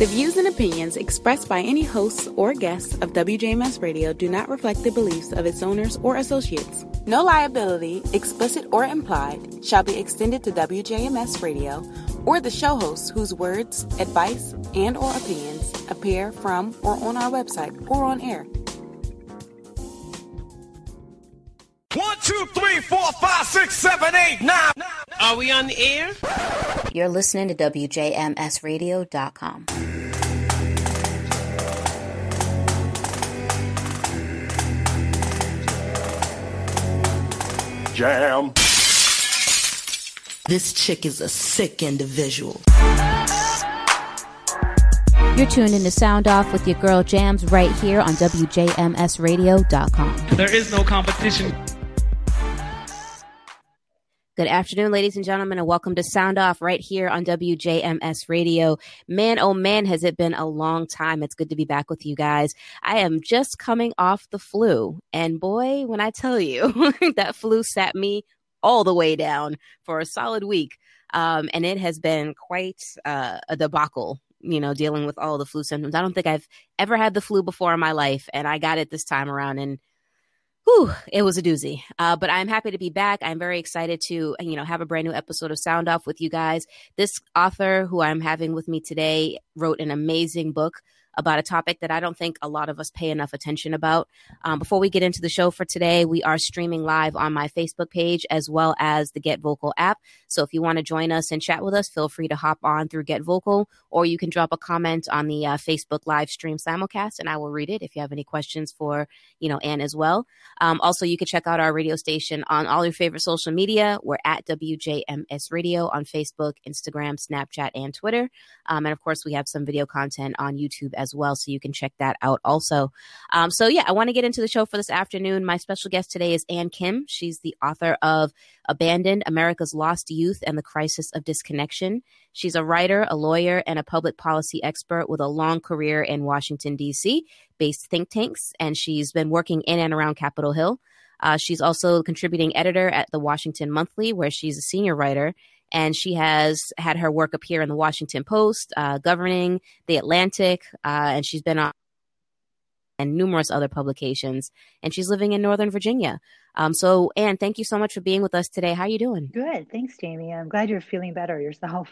The views and opinions expressed by any hosts or guests of WJMS Radio do not reflect the beliefs of its owners or associates. No liability, explicit or implied, shall be extended to WJMS Radio or the show hosts whose words, advice, and or opinions appear from or on our website or on air. One, two, three, four, five, six, seven, eight, nine. Are we on the air? You're listening to WJMSradio.com. Jam. This chick is a sick individual. You're tuned in to Sound Off with your girl Jams right here on WJMSradio.com. There is no competition. Good afternoon, ladies and gentlemen, and welcome to Sound Off right here on WJMS Radio. Man, oh man, has it been a long time. It's good to be back with you guys. I am just coming off the flu, and boy, when I tell you that flu sat me all the way down for a solid week. Um, and it has been quite uh, a debacle, you know, dealing with all the flu symptoms. I don't think I've ever had the flu before in my life, and I got it this time around. And whew, it was a doozy. Uh, but I'm happy to be back. I'm very excited to, you know, have a brand new episode of Sound Off with you guys. This author who I'm having with me today wrote an amazing book about a topic that I don't think a lot of us pay enough attention about. Um, before we get into the show for today, we are streaming live on my Facebook page as well as the Get Vocal app. So if you want to join us and chat with us, feel free to hop on through Get Vocal, or you can drop a comment on the uh, Facebook live stream simulcast, and I will read it if you have any questions for you know Anne as well. Um, also, you can check out our radio station on all your favorite social media. We're at WJMS Radio on Facebook, Instagram, Snapchat, and Twitter. Um, and of course, we have some video content on YouTube as well, so you can check that out also. Um, so yeah, I want to get into the show for this afternoon. My special guest today is Anne Kim. She's the author of Abandoned America's Lost Youth and the Crisis of Disconnection. She's a writer, a lawyer, and a public policy expert with a long career in Washington, D.C., based think tanks, and she's been working in and around Capitol Hill. Uh, she's also a contributing editor at the Washington Monthly, where she's a senior writer. And she has had her work appear in the Washington Post, uh, governing the Atlantic, uh, and she's been on and numerous other publications. And she's living in Northern Virginia. Um, so, Anne, thank you so much for being with us today. How are you doing? Good. Thanks, Jamie. I'm glad you're feeling better yourself.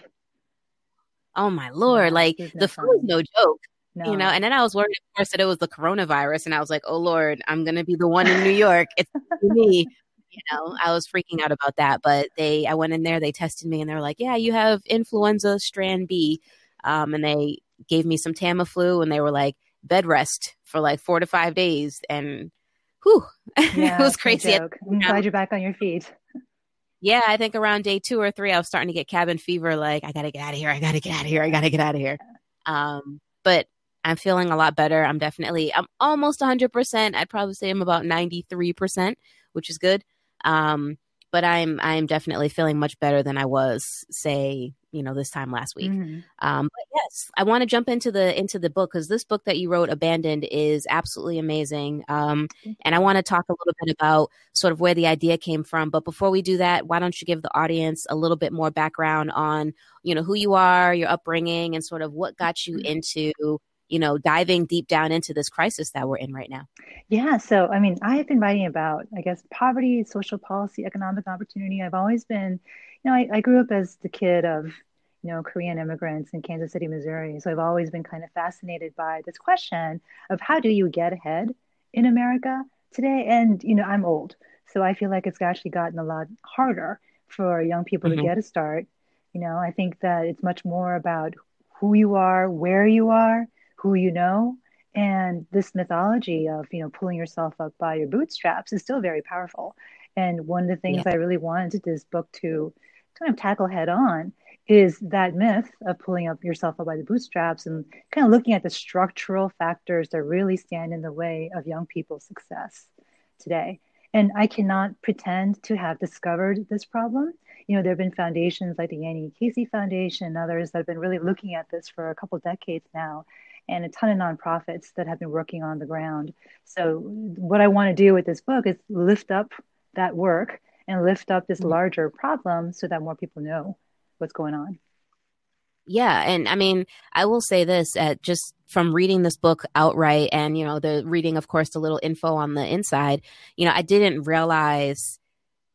Oh my lord! Yeah, like the flu is no joke, No. you know. And then I was worried, of course, that it was the coronavirus, and I was like, "Oh Lord, I'm gonna be the one in New York. It's me." You know, I was freaking out about that. But they, I went in there, they tested me, and they were like, "Yeah, you have influenza strand B," um, and they gave me some Tamiflu, and they were like, "Bed rest for like four to five days," and whew, yeah, it was crazy. I'm glad you're back on your feet. Yeah, I think around day two or three, I was starting to get cabin fever. Like, I gotta get out of here. I gotta get out of here. I gotta get out of here. Um, but I'm feeling a lot better. I'm definitely, I'm almost 100%. I'd probably say I'm about 93%, which is good. Um, but I'm, I'm definitely feeling much better than I was, say, you know, this time last week. Mhm. Um, but yes, I want to jump into the into the book because this book that you wrote, "Abandoned," is absolutely amazing. Um, and I want to talk a little bit about sort of where the idea came from. But before we do that, why don't you give the audience a little bit more background on you know who you are, your upbringing, and sort of what got you into you know diving deep down into this crisis that we're in right now. Yeah, so I mean, I have been writing about, I guess, poverty, social policy, economic opportunity. I've always been, you know, I, I grew up as the kid of, you know, Korean immigrants in Kansas City, Missouri. So I've always been kind of fascinated by this question of how do you get ahead in America today? And, you know, I'm old, so I feel like it's actually gotten a lot harder for young people Mhm. to get a start. You know, I think that it's much more about who you are, where you are, who you know. And this mythology of, you know, pulling yourself up by your bootstraps is still very powerful. And one of the things I really wanted this book to kind of tackle head on is that myth of pulling up yourself up by the bootstraps and kind of looking at the structural factors that really stand in the way of young people's success today. And I cannot pretend to have discovered this problem. You know, there have been foundations like the Annie Casey Foundation and others that have been really looking at this for a couple decades now, and a ton of nonprofits that have been working on the ground. So, what I want to do with this book is lift up that work and lift up this mm-hmm. larger problem so that more people know what's going on. Yeah, and I mean, I will say this at just from reading this book outright and you know the reading of course the little info on the inside, you know, I didn't realize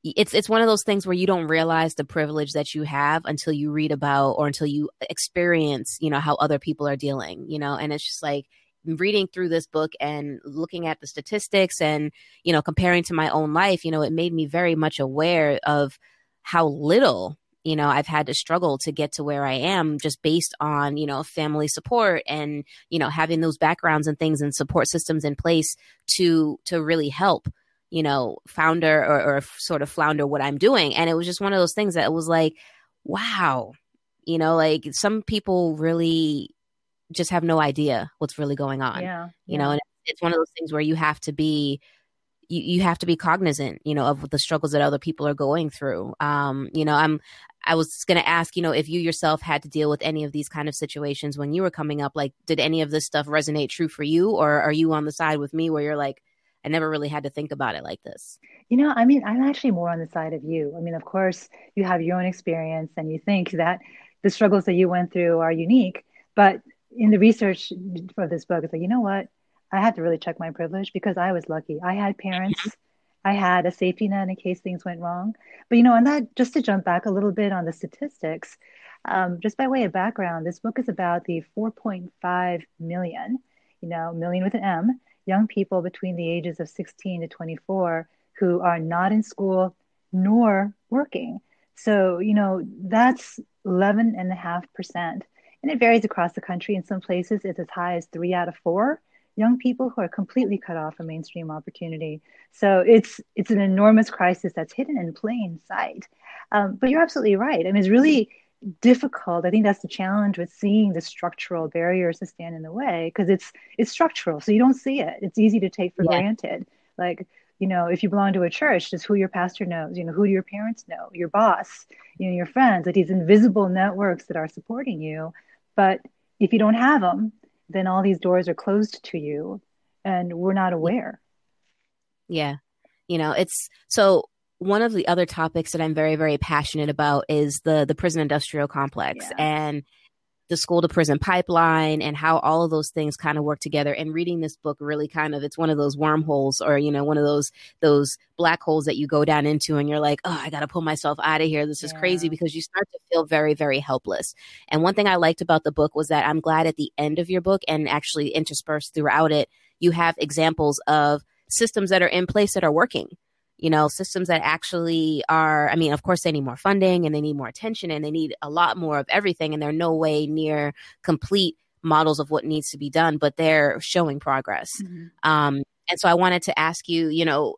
it's it's one of those things where you don't realize the privilege that you have until you read about or until you uh, experience, you know, how other people are dealing, you know, and it's just like reading through this book and looking at the statistics and you know comparing to my own life you know it made me very much aware of how little you know i've had to struggle to get to where i am just based on you know family support and you know having those backgrounds and things and support systems in place to to really help you know founder or, or sort of flounder what i'm doing and it was just one of those things that was like wow you know like some people really just have no idea what's really going on Yeah. you yeah. know and it's one of those things where you have to be you, you have to be cognizant you know of the struggles that other people are going through um you know i'm i was going to ask you know if you yourself had to deal with any of these kind of situations when you were coming up like did any of this stuff resonate true for you or are you on the side with me where you're like i never really had to think about it like this You know, I mean, I'm actually more on the side of you. I mean, of course, you have your own experience and you think that the struggles that you went through are unique. But in the research for this book, it's like, you know what? I had to really check my privilege because I was lucky. I had parents, I had a safety net in case things went wrong. But, you know, and that just to jump back a little bit on the statistics, um, just by way of background, this book is about the 4.5 million, you know, million with an M, young people between the ages of 16 to 24 who are not in school nor working. So, you know, that's 11.5%. And it varies across the country. In some places, it's as high as three out of four young people who are completely cut off from mainstream opportunity. So it's it's an enormous crisis that's hidden in plain sight. Um, but you're absolutely right. I mean, it's really difficult. I think that's the challenge with seeing the structural barriers that stand in the way because it's it's structural, so you don't see it. It's easy to take for Yeah. granted. Like you know, if you belong to a church, just who your pastor knows. You know, who do your parents know? Your boss. You know, your friends. Like these invisible networks that are supporting you. But if you don't have them, then all these doors are closed to you, and we're not aware. Yeah. You know, it's so one of the other topics that I'm very, very passionate about is the the prison industrial complex Yeah. and the school to prison pipeline and how all of those things kind of work together. And reading this book really kind of it's one of those wormholes or, you know, one of those those black holes that you go down into and you're like, oh, I gotta pull myself out of here. This is crazy because you start to feel very, very helpless. And one thing I liked about the book was that I'm glad at the end of your book and actually interspersed throughout it, you have examples of systems that are in place that are working you know systems that actually are i mean of course they need more funding and they need more attention and they need a lot more of everything and they're no way near complete models of what needs to be done but they're showing progress. Um, and so i wanted to ask you you know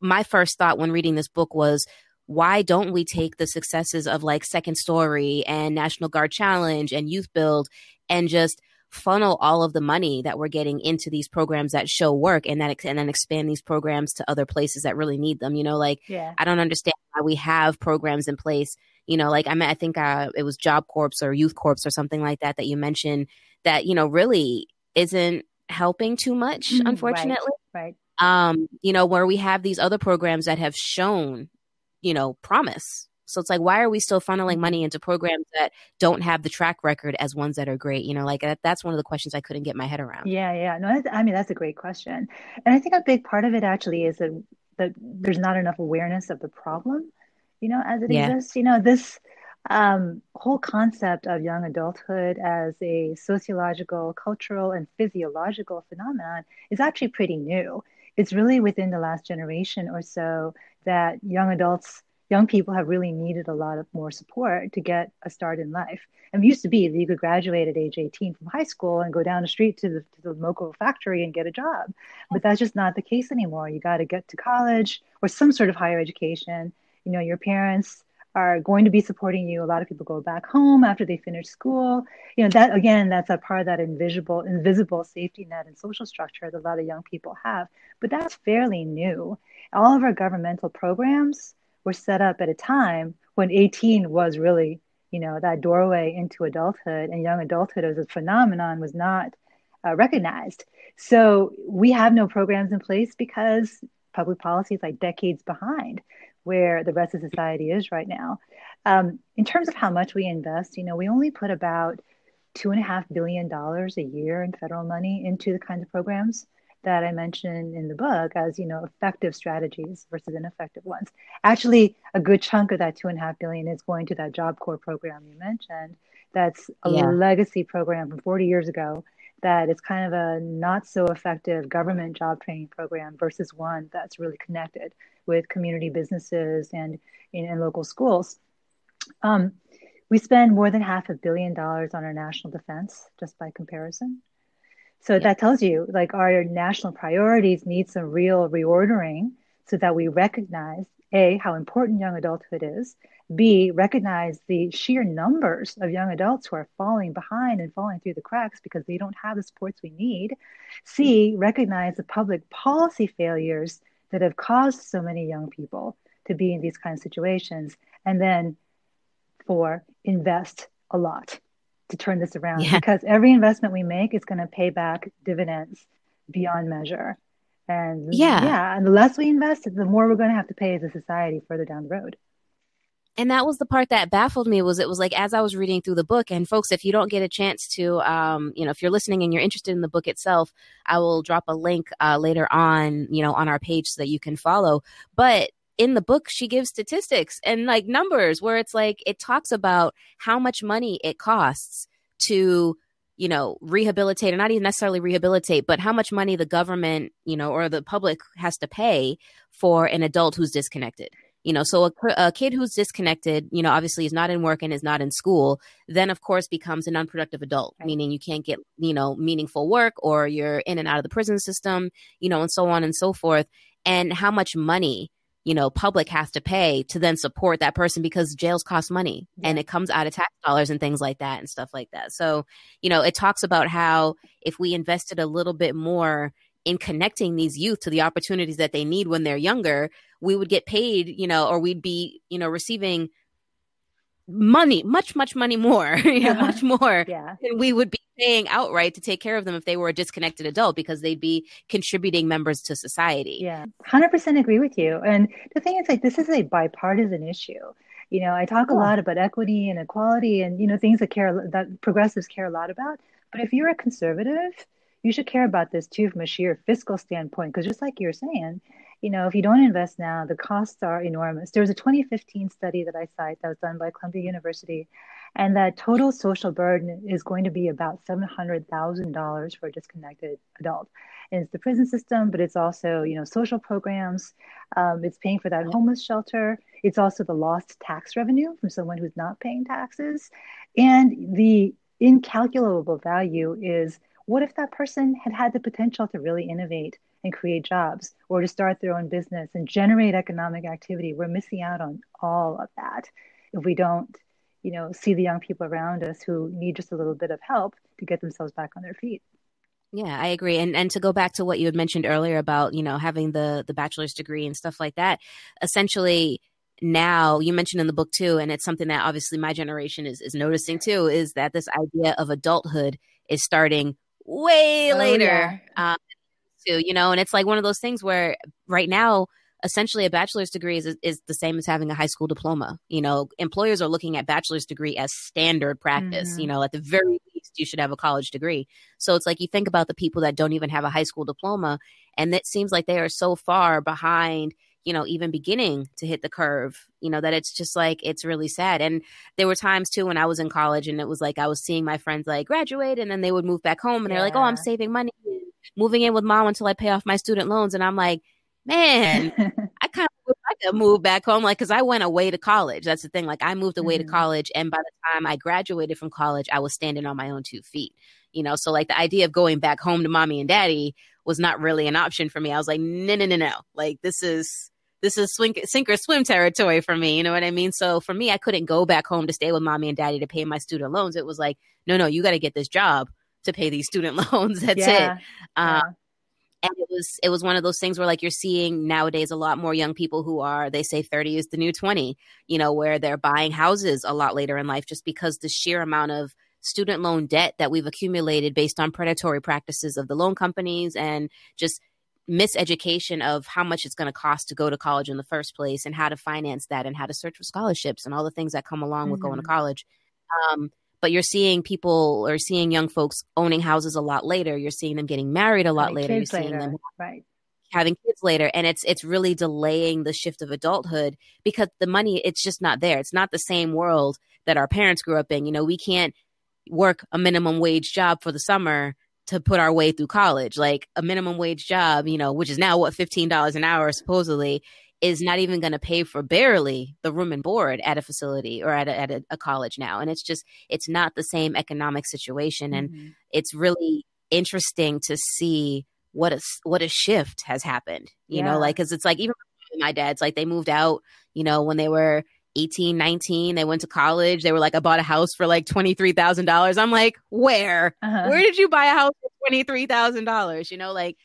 my first thought when reading this book was why don't we take the successes of like second story and national guard challenge and youth build and just funnel all of the money that we're getting into these programs that show work and that and then expand these programs to other places that really need them you know like Yeah. i don't understand why we have programs in place you know like i mean i think uh, it was job corps or youth corps or something like that that you mentioned that you know really isn't helping too much Mhm, right. unfortunately Right. um, you know, where we have these other programs that have shown, you know, promise. So it's like, why are we still funneling money into programs that don't have the track record as ones that are great? You know, like that, that's one of the questions I couldn't get my head around. Yeah, yeah. No, that's, I mean, that's a great question. And I think a big part of it actually is that, that there's not enough awareness of the problem, you know, as it Yeah. exists. You know, this um, whole concept of young adulthood as a sociological, cultural, and physiological phenomenon is actually pretty new. It's really within the last generation or so that young adults, young people have really needed a lot of more support to get a start in life. And it used to be that you could graduate at age 18 from high school and go down the street to the, to the local factory and get a job. But that's just not the case anymore. You got to get to college or some sort of higher education. You know, your parents are going to be supporting you. A lot of people go back home after they finish school. You know, that again, that's a part of that invisible, invisible safety net and social structure that a lot of young people have. But that's fairly new. All of our governmental programs were set up at a time when 18 was really, you know, that doorway into adulthood and young adulthood as a phenomenon was not uh, recognized. So we have no programs in place because public policy is like decades behind. where the rest of society is right now. Um, in terms of how much we invest, you know, we only put about two and a half billion dollars a year in federal money into the kinds of programs that I mentioned in the book as, you know, effective strategies versus ineffective ones. Actually, a good chunk of that two and a half billion is going to that Job Corps program you mentioned. That's a yeah. legacy program from 40 years ago that is kind of a not so effective government job training program versus one that's really connected with community businesses and in, in local schools. Um, we spend more than half a billion dollars on our national defense, just by comparison. So yeah. that tells you like our national priorities need some real reordering so that we recognize A, how important young adulthood is, B, recognize the sheer numbers of young adults who are falling behind and falling through the cracks because they don't have the supports we need. C, recognize the public policy failures that have caused so many young people to be in these kinds of situations. And then four, invest a lot to turn this around yeah. because every investment we make is going to pay back dividends beyond measure. And yeah. yeah, and the less we invest, the more we're going to have to pay as a society further down the road and that was the part that baffled me was it was like as i was reading through the book and folks if you don't get a chance to um, you know if you're listening and you're interested in the book itself i will drop a link uh, later on you know on our page so that you can follow but in the book she gives statistics and like numbers where it's like it talks about how much money it costs to you know rehabilitate or not even necessarily rehabilitate but how much money the government you know or the public has to pay for an adult who's disconnected. You know so a, a, kid who's disconnected you know obviously is not in work and is not in school then of course becomes an unproductive adult meaning you can't get you know meaningful work or you're in and out of the prison system you know and so on and so forth. And how much money you know public has to pay to then support that person because jails cost money yeah. and it comes out of tax dollars and things like that and stuff like that so you know it talks about how if we invested a little bit more in connecting these youth to the opportunities that they need when they're younger, we would get paid, you know, or we'd be, you know, receiving money, much, much money more, you know, uh-huh. much more yeah. than we would be paying outright to take care of them if they were a disconnected adult because they'd be contributing members to society. Yeah, 100% agree with you. And the thing is, like, this is a bipartisan issue. You know, I talk a lot about equity and equality and, you know, things that care, that progressives care a lot about. But if you're a conservative, you should care about this too from a sheer fiscal standpoint. Because just like you're saying, you know, if you don't invest now, the costs are enormous. There was a 2015 study that I cite that was done by Columbia University, and that total social burden is going to be about $700,000 for a disconnected adult. And it's the prison system, but it's also, you know, social programs. Um, it's paying for that homeless shelter. It's also the lost tax revenue from someone who's not paying taxes. And the incalculable value is what if that person had had the potential to really innovate and create jobs or to start their own business and generate economic activity? We're missing out on all of that if we don't, you know, see the young people around us who need just a little bit of help to get themselves back on their feet. Yeah, I agree. And and to go back to what you had mentioned earlier about, you know, having the the bachelor's degree and stuff like that, essentially now you mentioned in the book too, and it's something that obviously my generation is is noticing too, is that this idea of adulthood is starting way oh, later. Yeah. Um, to you know, and it's like one of those things where right now, essentially, a bachelor's degree is is the same as having a high school diploma. You know, employers are looking at bachelor's degree as standard practice. Mm-hmm. You know, at the very least, you should have a college degree. So it's like you think about the people that don't even have a high school diploma, and it seems like they are so far behind you know, even beginning to hit the curve, you know, that it's just like, it's really sad. And there were times too when I was in college and it was like I was seeing my friends like graduate and then they would move back home and yeah. they're like, oh, I'm saving money, moving in with mom until I pay off my student loans. And I'm like, man, I kind of wish I could move back home, like, because I went away to college. That's the thing. Like, I moved away mm-hmm. to college, and by the time I graduated from college, I was standing on my own two feet. You know, so like the idea of going back home to mommy and daddy was not really an option for me. I was like, no, no, no, no. Like, this is this is swing, sink or swim territory for me. You know what I mean? So for me, I couldn't go back home to stay with mommy and daddy to pay my student loans. It was like, no, no, you got to get this job to pay these student loans. That's yeah. it. Um, yeah and it was it was one of those things where like you're seeing nowadays a lot more young people who are they say 30 is the new 20 you know where they're buying houses a lot later in life just because the sheer amount of student loan debt that we've accumulated based on predatory practices of the loan companies and just miseducation of how much it's going to cost to go to college in the first place and how to finance that and how to search for scholarships and all the things that come along mm-hmm. with going to mm-hmm. college. Um, but you're seeing people or seeing young folks owning houses a lot later. You're seeing them getting married a lot later. You're seeing later. them right. having kids later, and it's it's really delaying the shift of adulthood because the money it's just not there. It's not the same world that our parents grew up in. You know, we can't work a minimum wage job for the summer to put our way through college. Like a minimum wage job, you know, which is now what $15 an hour supposedly is not even going to pay for barely the room and board at a facility or at a, at a, a college now. And it's just, it's not the same economic situation. And mm-hmm. it's really interesting to see what a, what a shift has happened, you yeah. know, like, cause it's like, even my dad's like, they moved out, you know, when they were 18, 19, they went to college. They were like, I bought a house for like $23,000. I'm like, where? Uh-huh. Where did you buy a house for $23,000? You know, like,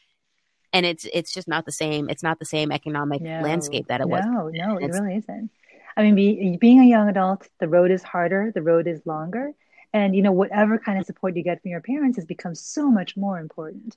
and it's it's just not the same. It's not the same economic no, landscape that it was. No, no, it really isn't. I mean, be, being a young adult, the road is harder, the road is longer, and you know whatever kind of support you get from your parents has become so much more important.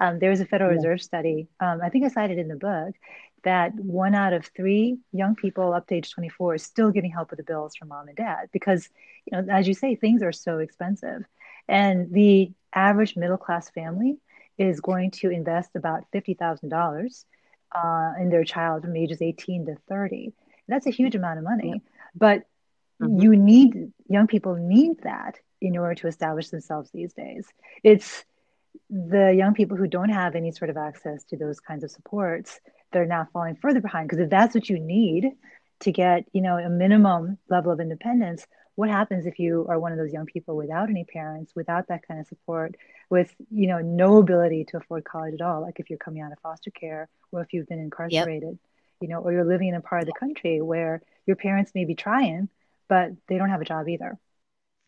Um, there was a Federal yeah. Reserve study, um, I think I cited in the book, that one out of three young people up to age 24 is still getting help with the bills from mom and dad because, you know, as you say, things are so expensive, and the average middle class family is going to invest about $50,000 uh, in their child from ages 18 to 30. That's a huge amount of money. Yeah. But mm-hmm. you need, young people need that in order to establish themselves these days. It's the young people who don't have any sort of access to those kinds of supports that are now falling further behind. Because if that's what you need to get, you know, a minimum level of independence, what happens if you are one of those young people without any parents, without that kind of support, with you know no ability to afford college at all? Like if you're coming out of foster care or if you've been incarcerated yep. you know or you're living in a part of the country where your parents may be trying but they don't have a job either.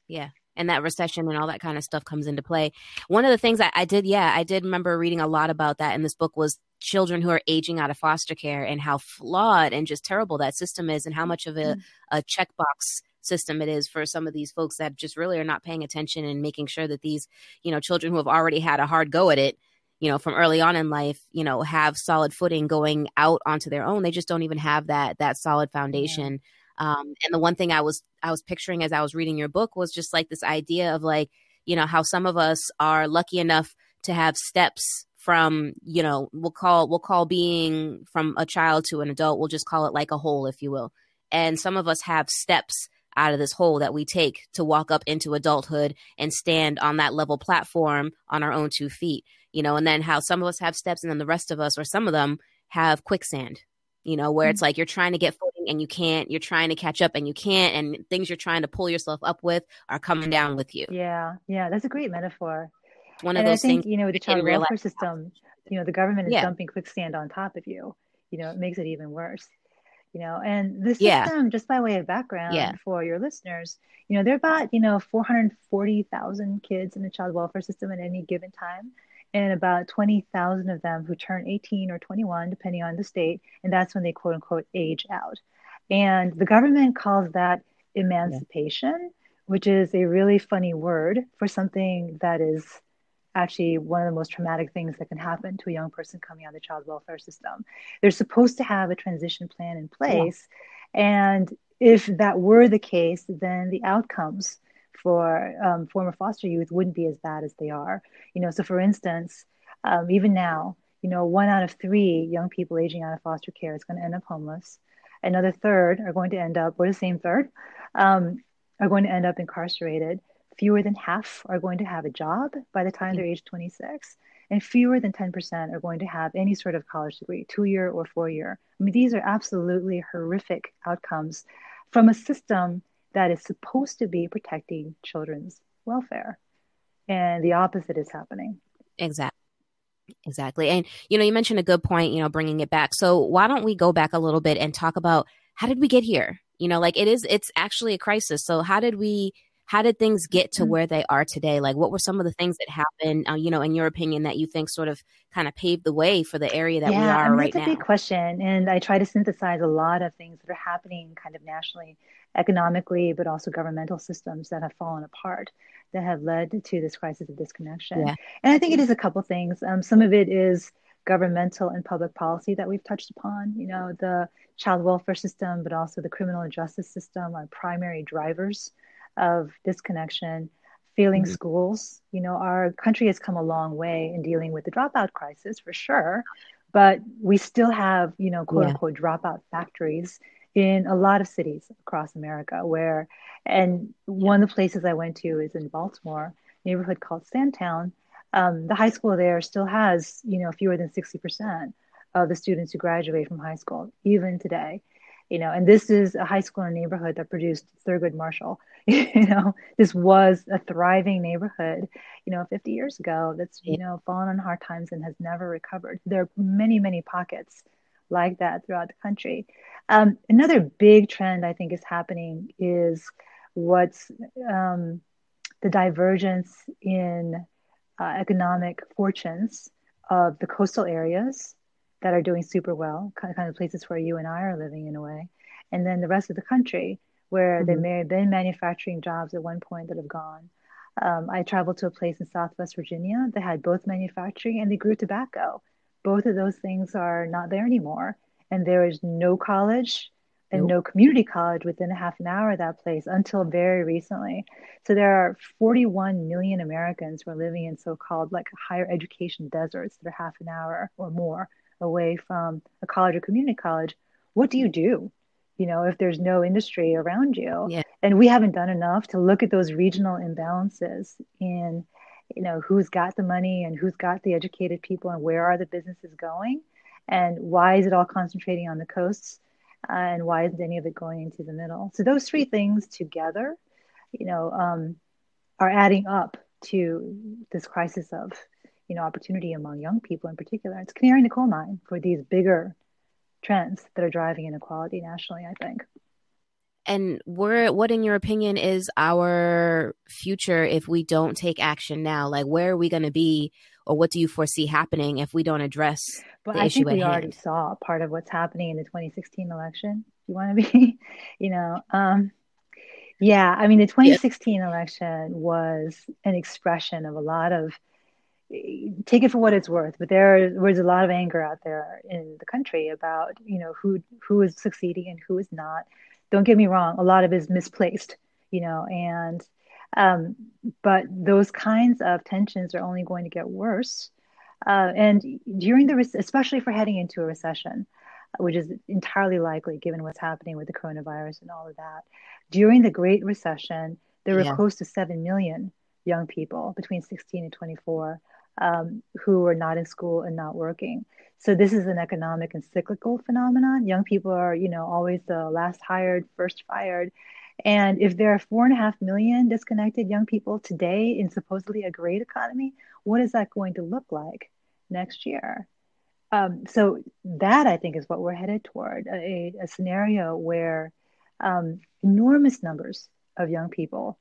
Yeah. And that recession and all that kind of stuff comes into play. One of the things I, I did yeah i did remember reading a lot about that in this book was children who are aging out of foster care and how flawed and just terrible that system is and how much of a, mm. a checkbox system it is for some of these folks that just really are not paying attention and making sure that these, you know, children who have already had a hard go at it, you know, from early on in life, you know, have solid footing going out onto their own. They just don't even have that that solid foundation. Yeah. Um, and the one thing I was I was picturing as I was reading your book was just like this idea of like, you know, how some of us are lucky enough to have steps from you know we'll call we'll call being from a child to an adult we'll just call it like a hole if you will and some of us have steps out of this hole that we take to walk up into adulthood and stand on that level platform on our own two feet, you know, and then how some of us have steps and then the rest of us or some of them have quicksand, you know, where mm-hmm. it's like you're trying to get footing and you can't, you're trying to catch up and you can't, and things you're trying to pull yourself up with are coming down with you. Yeah, yeah, that's a great metaphor. One of and those I think, things, you know, the child welfare system, you know, the government is yeah. dumping quicksand on top of you. You know, it makes it even worse you know and the system yeah. just by way of background yeah. for your listeners you know there are about you know 440000 kids in the child welfare system at any given time and about 20,000 of them who turn 18 or 21 depending on the state and that's when they quote unquote age out and the government calls that emancipation yeah. which is a really funny word for something that is actually one of the most traumatic things that can happen to a young person coming out of the child welfare system. They're supposed to have a transition plan in place. Yeah. And if that were the case, then the outcomes for um, former foster youth wouldn't be as bad as they are. You know, so for instance, um, even now, you know, one out of three young people aging out of foster care is going to end up homeless. Another third are going to end up, or the same third, um, are going to end up incarcerated fewer than half are going to have a job by the time mm. they're age 26 and fewer than 10% are going to have any sort of college degree two year or four year i mean these are absolutely horrific outcomes from a system that is supposed to be protecting children's welfare and the opposite is happening. Exactly exactly and you know you mentioned a good point you know bringing it back so why don't we go back a little bit and talk about how did we get here? You know like it is it's actually a crisis so how did we how did things get to mm-hmm. where they are today? Like, what were some of the things that happened, uh, you know, in your opinion, that you think sort of kind of paved the way for the area that yeah, we are I mean, right now? That's a big question. And I try to synthesize a lot of things that are happening kind of nationally, economically, but also governmental systems that have fallen apart that have led to this crisis of disconnection. Yeah. And I think it is a couple things. Um, some of it is governmental and public policy that we've touched upon. You know, the child welfare system, but also the criminal justice system are primary drivers of disconnection. Failing mm-hmm. schools, you know, our country has come a long way in dealing with the dropout crisis for sure, but we still have, you know, quote yeah. unquote dropout factories in a lot of cities across America where, and one of the places I went to is in Baltimore, neighborhood called Sandtown. Um, the high school there still has, you know, fewer than 60% of the students who graduate from high school, even today. You know, and this is a high school in a neighborhood that produced Thurgood Marshall. you know, this was a thriving neighborhood, you know, 50 years ago that's, you know, fallen on hard times and has never recovered. There are many, many pockets like that throughout the country. Um, another big trend I think is happening is what's um, the divergence in uh, economic fortunes of the coastal areas that are doing super well, kind of, places where you and I are living in a way, and then the rest of the country where mm-hmm. there may have been manufacturing jobs at one point that have gone. Um, I traveled to a place in Southwest Virginia that had both manufacturing and they grew tobacco. Both of those things are not there anymore. And there is no college and nope. no community college within a half an hour of that place until very recently. So there are 41 million Americans who are living in so-called like higher education deserts that are half an hour or more away from a college or community college. What do you do? You know, if there's no industry around you, yeah. and we haven't done enough to look at those regional imbalances in, you know, who's got the money and who's got the educated people and where are the businesses going, and why is it all concentrating on the coasts uh, and why isn't any of it going into the middle? So those three things together, you know, um, are adding up to this crisis of, you know, opportunity among young people in particular. It's canary in the coal mine for these bigger trends that are driving inequality nationally. I think. And where, what, in your opinion, is our future if we don't take action now? Like, where are we going to be, or what do you foresee happening if we don't address but the I issue think we hand? already saw part of what's happening in the 2016 election. You want to be, you know, um, yeah. I mean, the 2016 election was an expression of a lot of take it for what it's worth, but there was a lot of anger out there in the country about you know who who is succeeding and who is not don't get me wrong, a lot of it is misplaced, you know, and um, but those kinds of tensions are only going to get worse. Uh, and during the, especially for heading into a recession, which is entirely likely given what's happening with the coronavirus and all of that, during the Great Recession, there were yeah. close to 7 million young people between 16 and 24 um, who are not in school and not working. So this is an economic and cyclical phenomenon. Young people are, you know, always the last hired, first fired. And if there are four and a half million disconnected young people today in supposedly a great economy, what is that going to look like next year? Um, so that I think is what we're headed toward a, a scenario where um, enormous numbers of young people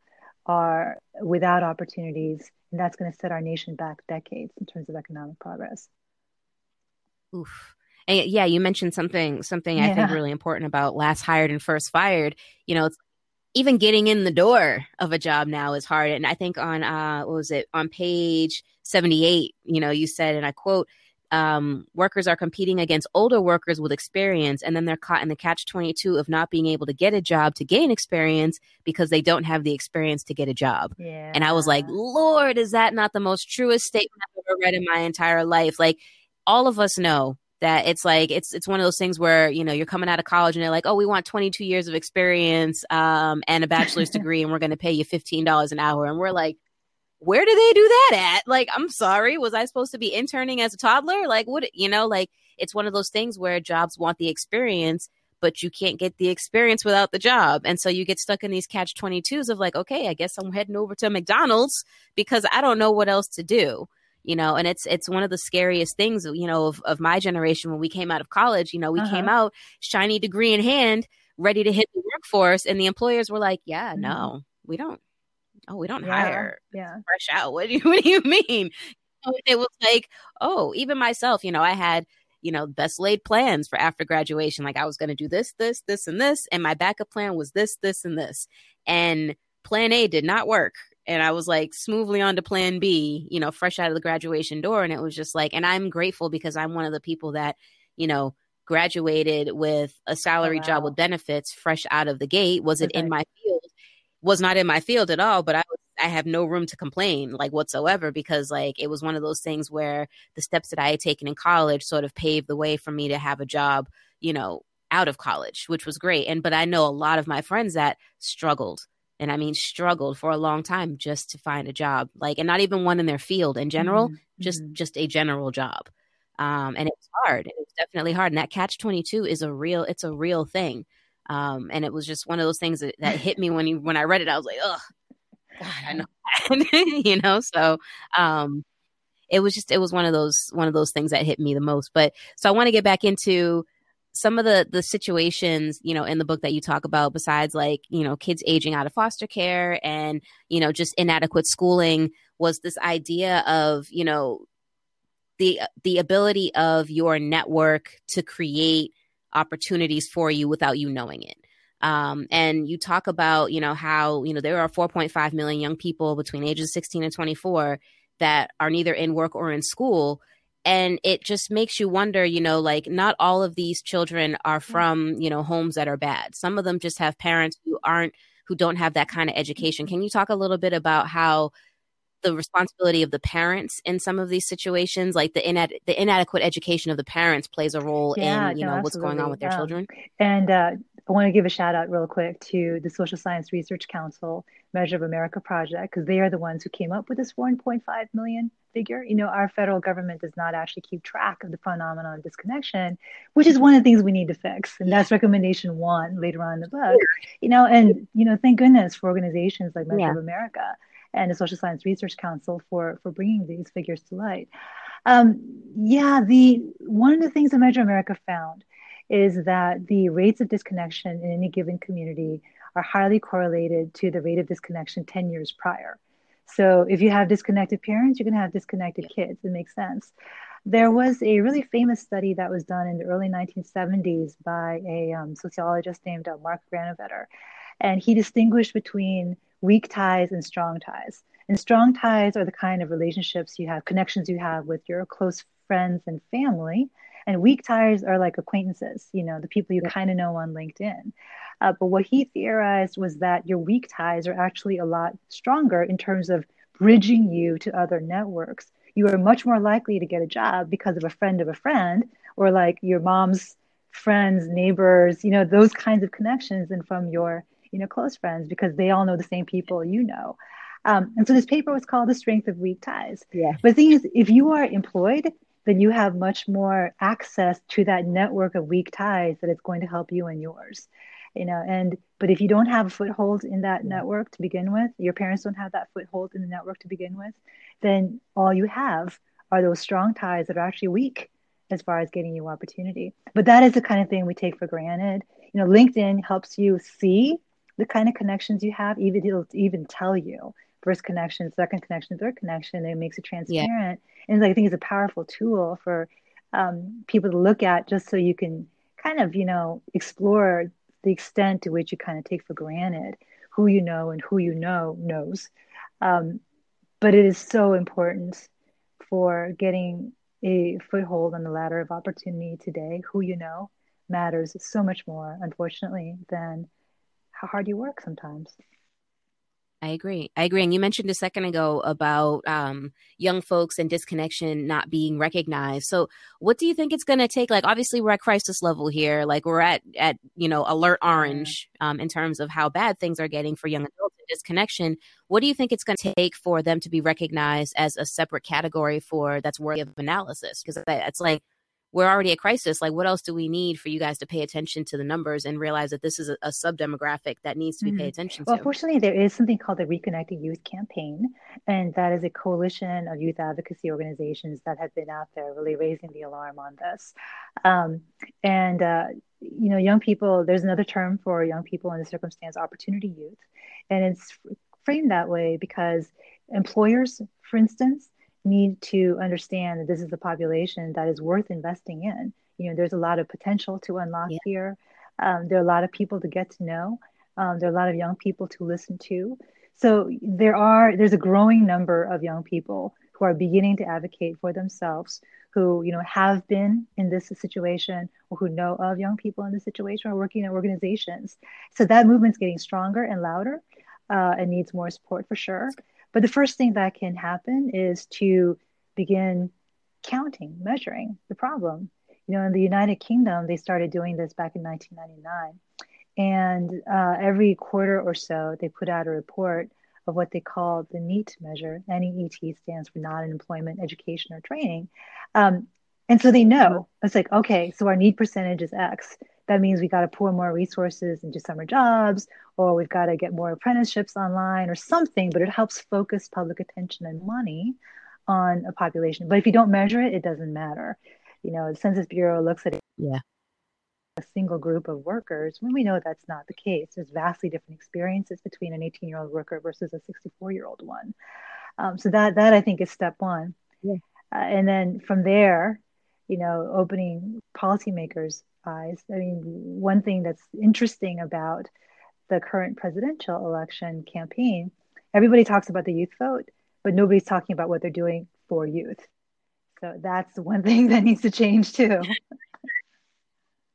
are without opportunities, and that's going to set our nation back decades in terms of economic progress. Oof. And yeah, you mentioned something something yeah. I think really important about last hired and first fired. You know, even getting in the door of a job now is hard. And I think on uh what was it on page 78, you know, you said and I quote um, workers are competing against older workers with experience, and then they're caught in the catch 22 of not being able to get a job to gain experience because they don't have the experience to get a job. Yeah. And I was like, Lord, is that not the most truest statement I've ever read in my entire life? Like, all of us know that it's like it's it's one of those things where you know you're coming out of college and they're like oh we want 22 years of experience um, and a bachelor's degree and we're going to pay you $15 an hour and we're like where do they do that at? Like i'm sorry was i supposed to be interning as a toddler? Like what you know like it's one of those things where jobs want the experience but you can't get the experience without the job. And so you get stuck in these catch 22s of like okay i guess i'm heading over to mcdonald's because i don't know what else to do you know? And it's it's one of the scariest things you know of, of my generation when we came out of college you know we uh-huh. came out shiny degree in hand ready to hit the workforce and the employers were like yeah mm-hmm. no we don't oh we don't yeah. hire yeah fresh out what do you what do you mean it was like oh even myself you know i had you know best laid plans for after graduation like i was going to do this this this and this and my backup plan was this this and this and plan a did not work and I was like smoothly on to plan B, you know, fresh out of the graduation door. And it was just like, and I'm grateful because I'm one of the people that, you know, graduated with a salary oh, wow. job with benefits fresh out of the gate. Was it okay. in my field? Was not in my field at all, but I was I have no room to complain like whatsoever because like it was one of those things where the steps that I had taken in college sort of paved the way for me to have a job, you know, out of college, which was great. And but I know a lot of my friends that struggled and I mean struggled for a long time just to find a job, like and not even one in their field in general, mm-hmm. just mm-hmm. just a general job. Um, and it's hard. It was definitely hard. And that catch twenty two is a real. It's a real thing. Um, and it was just one of those things that, that hit me when you when I read it. I was like, oh, God, I know, you know. So, um, it was just it was one of those one of those things that hit me the most. But so I want to get back into some of the the situations you know in the book that you talk about besides like you know kids aging out of foster care and you know just inadequate schooling was this idea of you know the the ability of your network to create opportunities for you without you knowing it. Um, and you talk about you know how you know there are 4.5 million young people between ages 16 and 24 that are neither in work or in school. And it just makes you wonder you know like not all of these children are mm-hmm. from you know homes that are bad. Some of them just have parents who aren't who don't have that kind of education. Can you talk a little bit about how the responsibility of the parents in some of these situations like the inad- the inadequate education of the parents plays a role yeah, in you no, know what's going on with their children and uh, I want to give a shout out real quick to the Social Science Research Council Measure of America project because they are the ones who came up with this 1.5 million figure. You know, our federal government does not actually keep track of the phenomenon of disconnection, which is one of the things we need to fix. And that's recommendation one later on in the book. You know, and you know, thank goodness for organizations like Measure yeah. of America and the Social Science Research Council for for bringing these figures to light. Um, yeah, the one of the things that Measure America found is that the rates of disconnection in any given community are highly correlated to the rate of disconnection 10 years prior. So if you have disconnected parents, you're going to have disconnected kids. It makes sense. There was a really famous study that was done in the early 1970s by a um, sociologist named uh, Mark Granovetter, and he distinguished between weak ties and strong ties. And strong ties are the kind of relationships you have, connections you have with your close friends and family and weak ties are like acquaintances, you know, the people you kind of know on LinkedIn. Uh, but what he theorized was that your weak ties are actually a lot stronger in terms of bridging you to other networks. You are much more likely to get a job because of a friend of a friend or like your mom's friends, neighbors, you know, those kinds of connections and from your, you know, close friends because they all know the same people you know. Um, and so this paper was called The Strength of Weak Ties. Yeah. But the thing is, if you are employed, then you have much more access to that network of weak ties that is going to help you and yours you know and but if you don't have a foothold in that network to begin with your parents don't have that foothold in the network to begin with then all you have are those strong ties that are actually weak as far as getting you opportunity but that is the kind of thing we take for granted you know linkedin helps you see the kind of connections you have even it'll even tell you first connection second connection third connection it makes it transparent yeah and I think it's a powerful tool for um, people to look at just so you can kind of, you know, explore the extent to which you kind of take for granted who you know and who you know knows. Um, but it is so important for getting a foothold on the ladder of opportunity today. Who you know matters so much more, unfortunately, than how hard you work sometimes. I agree. I agree. And you mentioned a second ago about um, young folks and disconnection not being recognized. So, what do you think it's going to take? Like, obviously, we're at crisis level here. Like, we're at at you know alert orange um, in terms of how bad things are getting for young adults and disconnection. What do you think it's going to take for them to be recognized as a separate category for that's worthy of analysis? Because it's like we're already at crisis. Like, what else do we need for you guys to pay attention to the numbers and realize that this is a, a sub demographic that needs to be mm-hmm. paid attention well, to? Well, fortunately, there is something called the Reconnected Youth Campaign, and that is a coalition of youth advocacy organizations that have been out there really raising the alarm on this. Um, and uh, you know, young people. There's another term for young people in the circumstance: opportunity youth, and it's framed that way because employers, for instance, need to understand that this is a population that is worth investing in. You know, there's a lot of potential to unlock yeah. here. Um, there are a lot of people to get to know. Um, there are a lot of young people to listen to. So there are there's a growing number of young people who are beginning to advocate for themselves, who you know have been in this situation or who know of young people in this situation or working in organizations. So that movement's getting stronger and louder uh, and needs more support for sure. But the first thing that can happen is to begin counting, measuring the problem. You know, in the United Kingdom, they started doing this back in 1999. And uh, every quarter or so, they put out a report of what they call the NEET measure. NEET stands for non employment, education, or training. Um, and so they know it's like, okay, so our NEET percentage is X. That means we got to pour more resources into summer jobs, or we've got to get more apprenticeships online or something, but it helps focus public attention and money on a population. But if you don't measure it, it doesn't matter. You know, the Census Bureau looks at it. Yeah. A single group of workers when we know that's not the case. There's vastly different experiences between an 18 year old worker versus a 64 year old one. Um, so that that I think is step one. Yeah. Uh, and then from there, you know, opening policymakers' eyes. I mean, one thing that's interesting about the current presidential election campaign, everybody talks about the youth vote, but nobody's talking about what they're doing for youth. So that's one thing that needs to change too.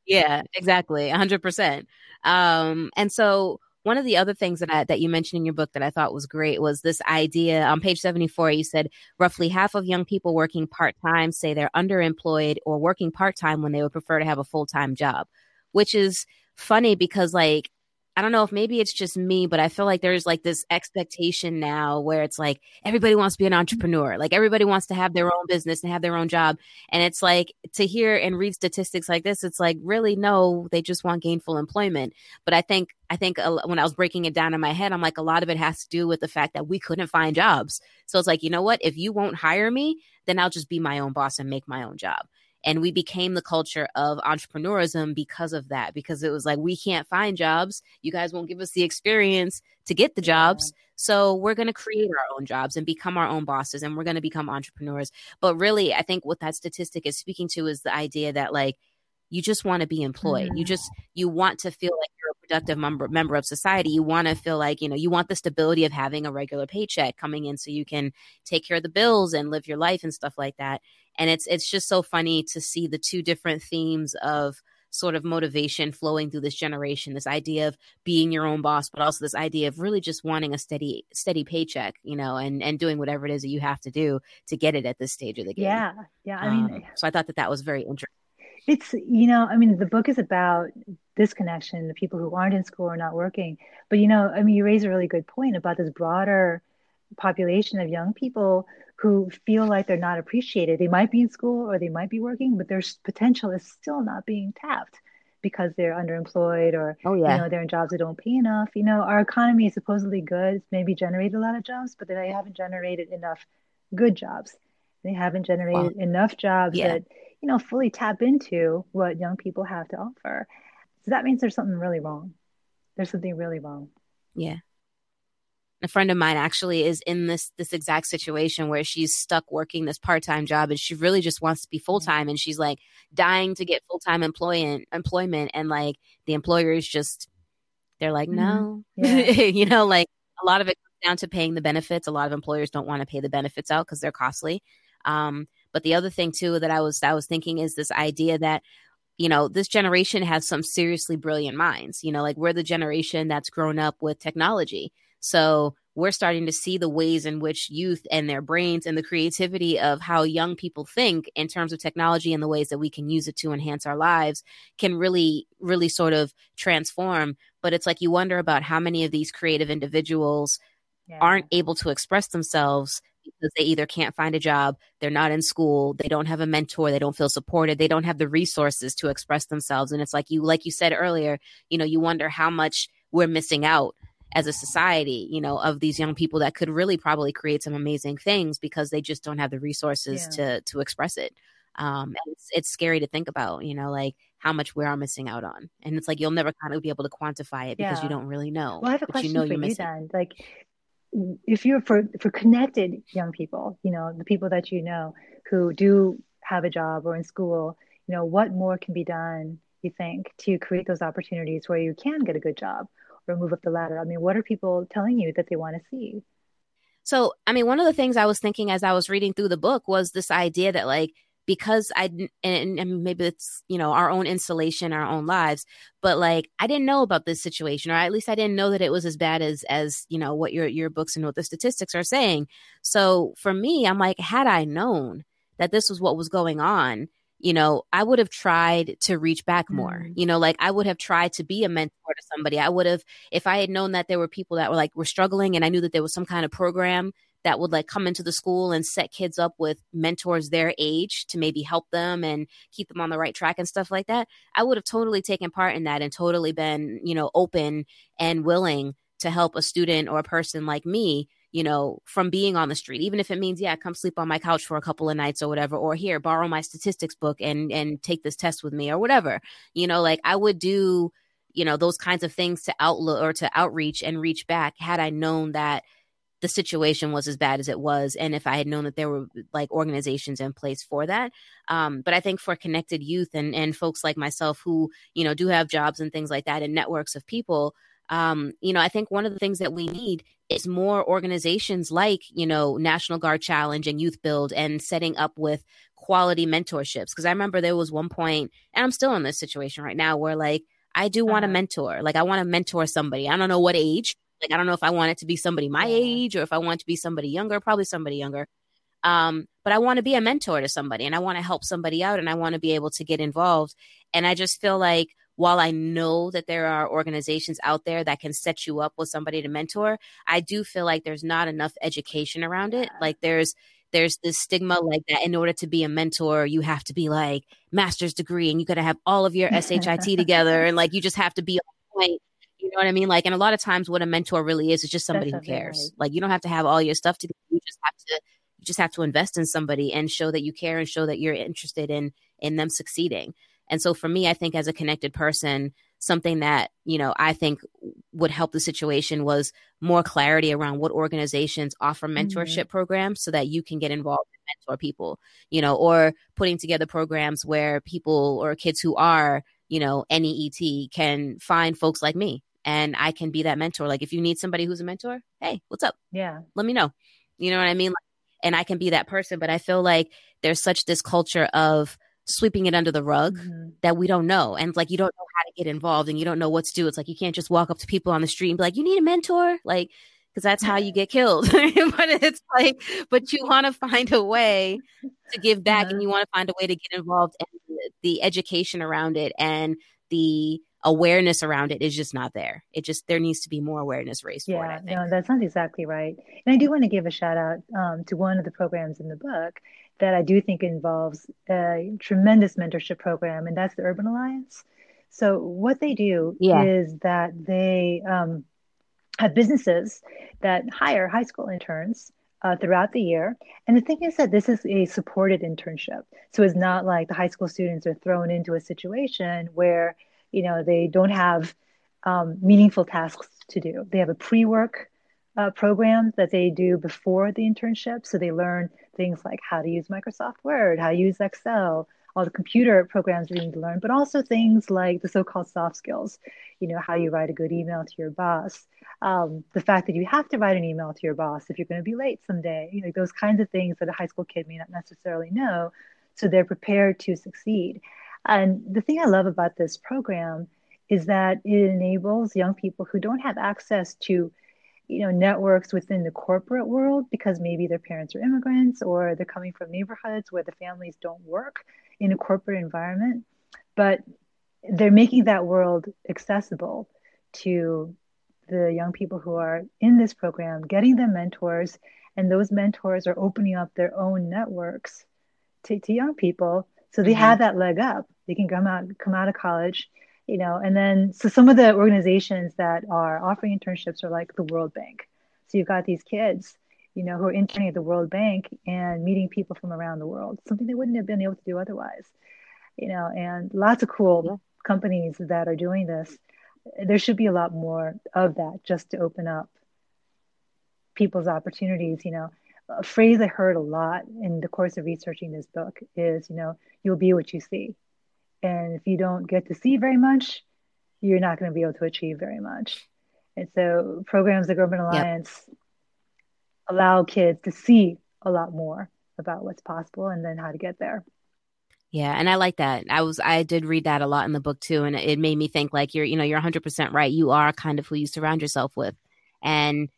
yeah, exactly. 100%. Um, and so one of the other things that I, that you mentioned in your book that I thought was great was this idea on page 74 you said roughly half of young people working part-time say they're underemployed or working part-time when they would prefer to have a full-time job which is funny because like I don't know if maybe it's just me, but I feel like there's like this expectation now where it's like everybody wants to be an entrepreneur. Like everybody wants to have their own business and have their own job. And it's like to hear and read statistics like this, it's like really no, they just want gainful employment. But I think, I think when I was breaking it down in my head, I'm like, a lot of it has to do with the fact that we couldn't find jobs. So it's like, you know what? If you won't hire me, then I'll just be my own boss and make my own job. And we became the culture of entrepreneurism because of that, because it was like, we can't find jobs. You guys won't give us the experience to get the jobs. So we're going to create our own jobs and become our own bosses and we're going to become entrepreneurs. But really, I think what that statistic is speaking to is the idea that, like, you just want to be employed. Mm-hmm. You just you want to feel like you're a productive member member of society. You want to feel like, you know, you want the stability of having a regular paycheck coming in so you can take care of the bills and live your life and stuff like that and it's it's just so funny to see the two different themes of sort of motivation flowing through this generation this idea of being your own boss but also this idea of really just wanting a steady steady paycheck you know and and doing whatever it is that you have to do to get it at this stage of the game. Yeah yeah i mean um, so i thought that that was very interesting it's you know i mean the book is about this connection the people who aren't in school or not working but you know i mean you raise a really good point about this broader population of young people who feel like they're not appreciated. They might be in school or they might be working, but their potential is still not being tapped because they're underemployed or oh, yeah. you know they're in jobs that don't pay enough. You know, our economy is supposedly good. It's maybe generated a lot of jobs, but they haven't generated enough good jobs. They haven't generated wow. enough jobs yeah. that you know fully tap into what young people have to offer. So that means there's something really wrong. There's something really wrong. Yeah a friend of mine actually is in this this exact situation where she's stuck working this part-time job and she really just wants to be full-time and she's like dying to get full-time employment employment and like the employers just they're like no mm-hmm. yeah. you know like a lot of it comes down to paying the benefits a lot of employers don't want to pay the benefits out because they're costly um, but the other thing too that i was i was thinking is this idea that you know, this generation has some seriously brilliant minds. You know, like we're the generation that's grown up with technology. So we're starting to see the ways in which youth and their brains and the creativity of how young people think in terms of technology and the ways that we can use it to enhance our lives can really, really sort of transform. But it's like you wonder about how many of these creative individuals yeah. aren't able to express themselves because they either can't find a job, they're not in school, they don't have a mentor, they don't feel supported, they don't have the resources to express themselves. And it's like you, like you said earlier, you know, you wonder how much we're missing out as a society, you know, of these young people that could really probably create some amazing things because they just don't have the resources yeah. to to express it. Um, it's, it's scary to think about, you know, like how much we are missing out on, and it's like you'll never kind of be able to quantify it because yeah. you don't really know. Well, I have a question you know for you then, like if you're for for connected young people, you know, the people that you know who do have a job or in school, you know, what more can be done? You think to create those opportunities where you can get a good job or move up the ladder? I mean, what are people telling you that they want to see? So, I mean, one of the things I was thinking as I was reading through the book was this idea that, like, because I and, and, maybe it's you know our own installation, our own lives, but like I didn't know about this situation, or at least I didn't know that it was as bad as as you know what your your books and what the statistics are saying. So for me, I'm like, had I known that this was what was going on, you know, I would have tried to reach back more. Mm. You know, like I would have tried to be a mentor to somebody. I would have, if I had known that there were people that were like were struggling, and I knew that there was some kind of program that would like come into the school and set kids up with mentors their age to maybe help them and keep them on the right track and stuff like that. I would have totally taken part in that and totally been, you know, open and willing to help a student or a person like me you know, from being on the street, even if it means, yeah, come sleep on my couch for a couple of nights or whatever, or here, borrow my statistics book and and take this test with me or whatever. You know, like I would do, you know, those kinds of things to outlook or to outreach and reach back had I known that the situation was as bad as it was and if i had known that there were like organizations in place for that um, but i think for connected youth and and folks like myself who you know do have jobs and things like that and networks of people um, you know, I think one of the things that we need is more organizations like, you know, National Guard Challenge and Youth Build and setting up with quality mentorships. Because I remember there was one point, and I'm still in this situation right now, where like I do want to uh-huh. mentor. Like I want to mentor somebody. I don't know what age. Like I don't know if I want it to be somebody my age or if I want to be somebody younger. Probably somebody younger. Um, but I want to be a mentor to somebody and I want to help somebody out and I want to be able to get involved. And I just feel like while I know that there are organizations out there that can set you up with somebody to mentor, I do feel like there's not enough education around it. Like there's there's this stigma like that in order to be a mentor, you have to be like master's degree and you got to have all of your SHIT together and like you just have to be on point. You know what I mean? Like, and a lot of times what a mentor really is is just somebody who cares. Like you don't have to have all your stuff together. You just have to you just have to invest in somebody and show that you care and show that you're interested in in them succeeding. And so for me, I think as a connected person, something that, you know, I think would help the situation was more clarity around what organizations offer mentorship mm-hmm. programs so that you can get involved and mentor people, you know, or putting together programs where people or kids who are, you know, NEET can find folks like me and I can be that mentor. Like if you need somebody who's a mentor, hey, what's up? Yeah. Let me know. You know what I mean? And I can be that person. But I feel like there's such this culture of sweeping it under the rug mm-hmm. that we don't know. And like you don't know how to get involved and you don't know what to do. It's like you can't just walk up to people on the street and be like, you need a mentor. Like, because that's how you get killed. but it's like, but you want to find a way to give back and you want to find a way to get involved. And the education around it and the awareness around it is just not there. It just there needs to be more awareness raised yeah, for it. Yeah, no, that sounds exactly right. And I do want to give a shout out um, to one of the programs in the book that I do think involves a tremendous mentorship program, and that's the Urban Alliance. So what they do yeah. is that they um, have businesses that hire high school interns uh, throughout the year. And the thing is that this is a supported internship. So it's not like the high school students are thrown into a situation where, you know, they don't have um, meaningful tasks to do. They have a pre-work uh, program that they do before the internship. So they learn things like how to use Microsoft Word, how to use Excel, all the computer programs you need to learn, but also things like the so-called soft skills, you know, how you write a good email to your boss, um, the fact that you have to write an email to your boss if you're going to be late someday, you know, those kinds of things that a high school kid may not necessarily know. So they're prepared to succeed. And the thing I love about this program is that it enables young people who don't have access to you know networks within the corporate world because maybe their parents are immigrants or they're coming from neighborhoods where the families don't work in a corporate environment but they're making that world accessible to the young people who are in this program getting them mentors and those mentors are opening up their own networks to, to young people so they mm-hmm. have that leg up they can come out come out of college you know and then so some of the organizations that are offering internships are like the world bank. So you've got these kids you know who are interning at the world bank and meeting people from around the world something they wouldn't have been able to do otherwise you know and lots of cool yeah. companies that are doing this. There should be a lot more of that just to open up people's opportunities you know. A phrase i heard a lot in the course of researching this book is you know you'll be what you see and if you don't get to see very much, you're not going to be able to achieve very much. And so programs like Urban Alliance yep. allow kids to see a lot more about what's possible and then how to get there. Yeah, and I like that. I was I did read that a lot in the book too and it made me think like you're you know you're 100% right. You are kind of who you surround yourself with. And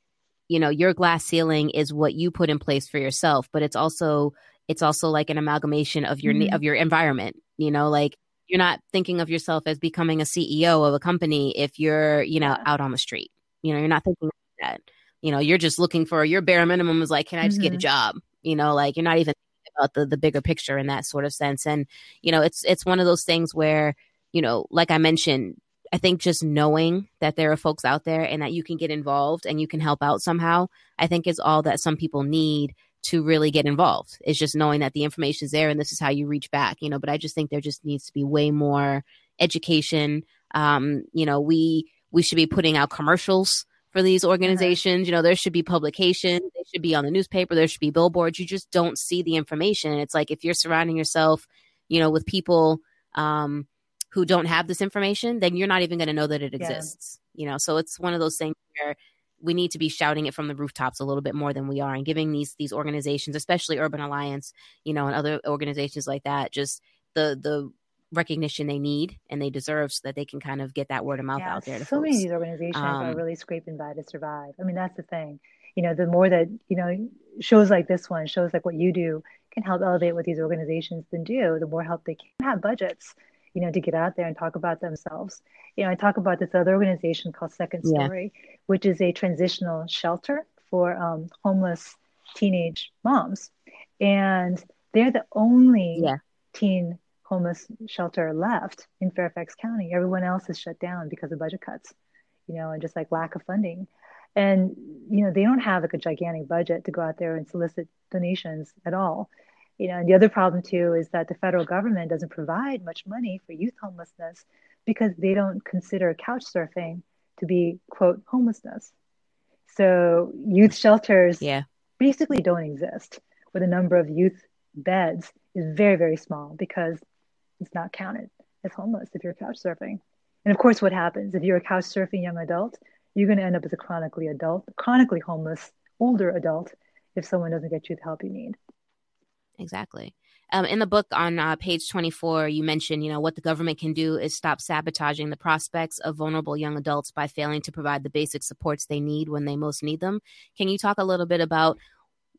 you know, your glass ceiling is what you put in place for yourself, but it's also it's also like an amalgamation of your mm-hmm. of your environment, you know, like you're not thinking of yourself as becoming a CEO of a company if you're, you know, out on the street. You know, you're not thinking that. You know, you're just looking for your bare minimum is like, can I just mm-hmm. get a mm-hmm. job? You know, like you're not even about the the bigger picture in that sort of sense. And you know, it's it's one of those things where you know, like I mentioned, I think just knowing that there are folks out there and that you can get involved and you can help out somehow, I think is all that some people need to really get involved. It's just knowing that the information is there and this is how you reach back, you know. But I just think there just needs to be way more education. Um, you know, we we should be putting out commercials for these uh-huh. organizations. You know, there should be publication, they should be on the newspaper, there should be billboards. You just don't see the information. It's like if you're surrounding yourself, you know, with people um, who don't have this information, then you're not even going to know that it exists. Yeah. You know, so it's one of those things where we need to be shouting it from the rooftops a little bit more than we are and giving these these organizations especially urban alliance you know and other organizations like that just the the recognition they need and they deserve so that they can kind of get that word of mouth yeah, out there so folks. many of these organizations um, are really scraping by to survive i mean that's the thing you know the more that you know shows like this one shows like what you do can help elevate what these organizations then do the more help they can have budgets you know, to get out there and talk about themselves. You know, I talk about this other organization called Second Story, yeah. which is a transitional shelter for um, homeless teenage moms. And they're the only yeah. teen homeless shelter left in Fairfax County. Everyone else is shut down because of budget cuts, you know, and just like lack of funding. And, you know, they don't have like a gigantic budget to go out there and solicit donations at all you know and the other problem too is that the federal government doesn't provide much money for youth homelessness because they don't consider couch surfing to be quote homelessness so youth shelters yeah. basically don't exist where the number of youth beds is very very small because it's not counted as homeless if you're couch surfing and of course what happens if you're a couch surfing young adult you're going to end up as a chronically adult chronically homeless older adult if someone doesn't get you the help you need exactly. Um, in the book on uh, page 24, you mentioned, you know, what the government can do is stop sabotaging the prospects of vulnerable young adults by failing to provide the basic supports they need when they most need them. Can you talk a little bit about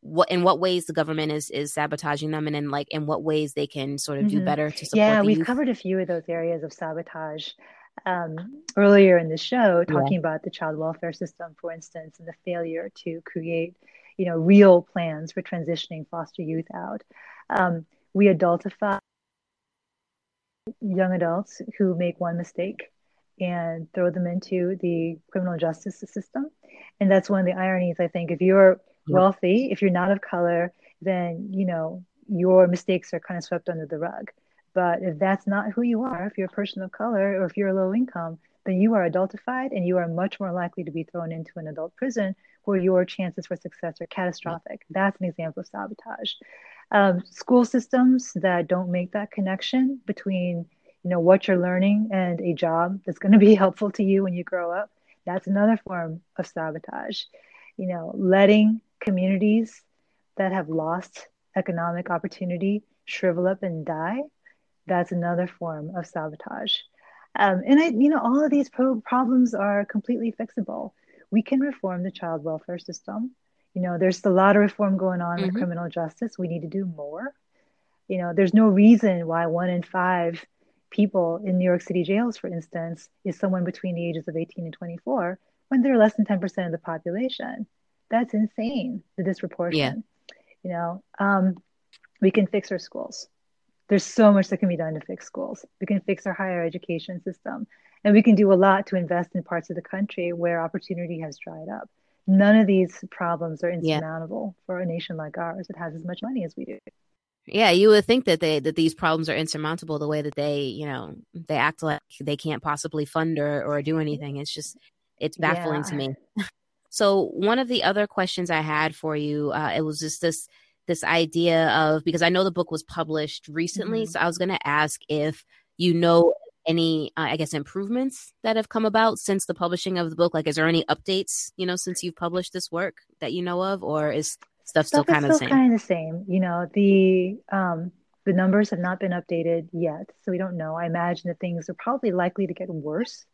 what in what ways the government is is sabotaging them, and in like in what ways they can sort of mm-hmm. do better to support? Them? Yeah, we've youth? covered a few of those areas of sabotage um, earlier in the show, talking yeah. about the child welfare system, for instance, and the failure to create you know, real plans for transitioning foster youth out. Um, we adultify young adults who make one mistake and throw them into the criminal justice system. And that's one of the ironies, I think. If you're wealthy, if you're not of color, then, you know, your mistakes are kind of swept under the rug. But if that's not who you are, if you're a person of color or if you're low income, then you are adultified and you are much more likely to be thrown into an adult prison where your chances for success are catastrophic. That's an example of sabotage. Um, school systems that don't make that connection between you know what you're learning and a job that's going to be helpful to you when you grow up that's another form of sabotage you know letting communities that have lost economic opportunity shrivel up and die that's another form of sabotage um, and I, you know, all of these pro- problems are completely fixable. We can reform the child welfare system. You know, there's a lot of reform going on mm-hmm. with criminal justice. We need to do more. You know, there's no reason why one in five people in New York City jails, for instance, is someone between the ages of 18 and 24 when they're less than 10% of the population. That's insane, the disproportion. Yeah. You know, um, we can fix our schools there's so much that can be done to fix schools. We can fix our higher education system. And we can do a lot to invest in parts of the country where opportunity has dried up. None of these problems are insurmountable yeah. for a nation like ours that has as much money as we do. Yeah, you would think that they that these problems are insurmountable the way that they, you know, they act like they can't possibly fund or, or do anything. It's just it's baffling yeah. to me. so one of the other questions I had for you, uh, it was just this this idea of because I know the book was published recently, mm-hmm. so I was going to ask if you know any, uh, I guess, improvements that have come about since the publishing of the book? Like, is there any updates, you know, since you've published this work that you know of, or is stuff still kind of the same? Kind of the same. You know, the um, the numbers have not been updated yet, so we don't know. I imagine that things are probably likely to get worse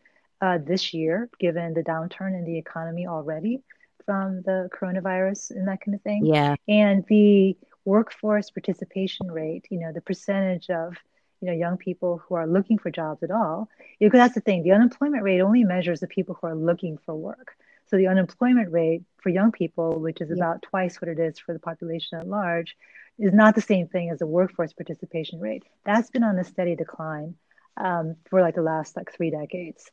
uh, this year, given the downturn in the economy already from the coronavirus and that kind of thing. Yeah. And the workforce participation rate, you know, the percentage of you know young people who are looking for jobs at all because that's the thing the unemployment rate only measures the people who are looking for work so the unemployment rate for young people which is yeah. about twice what it is for the population at large is not the same thing as the workforce participation rate that's been on a steady decline um, for like the last like three decades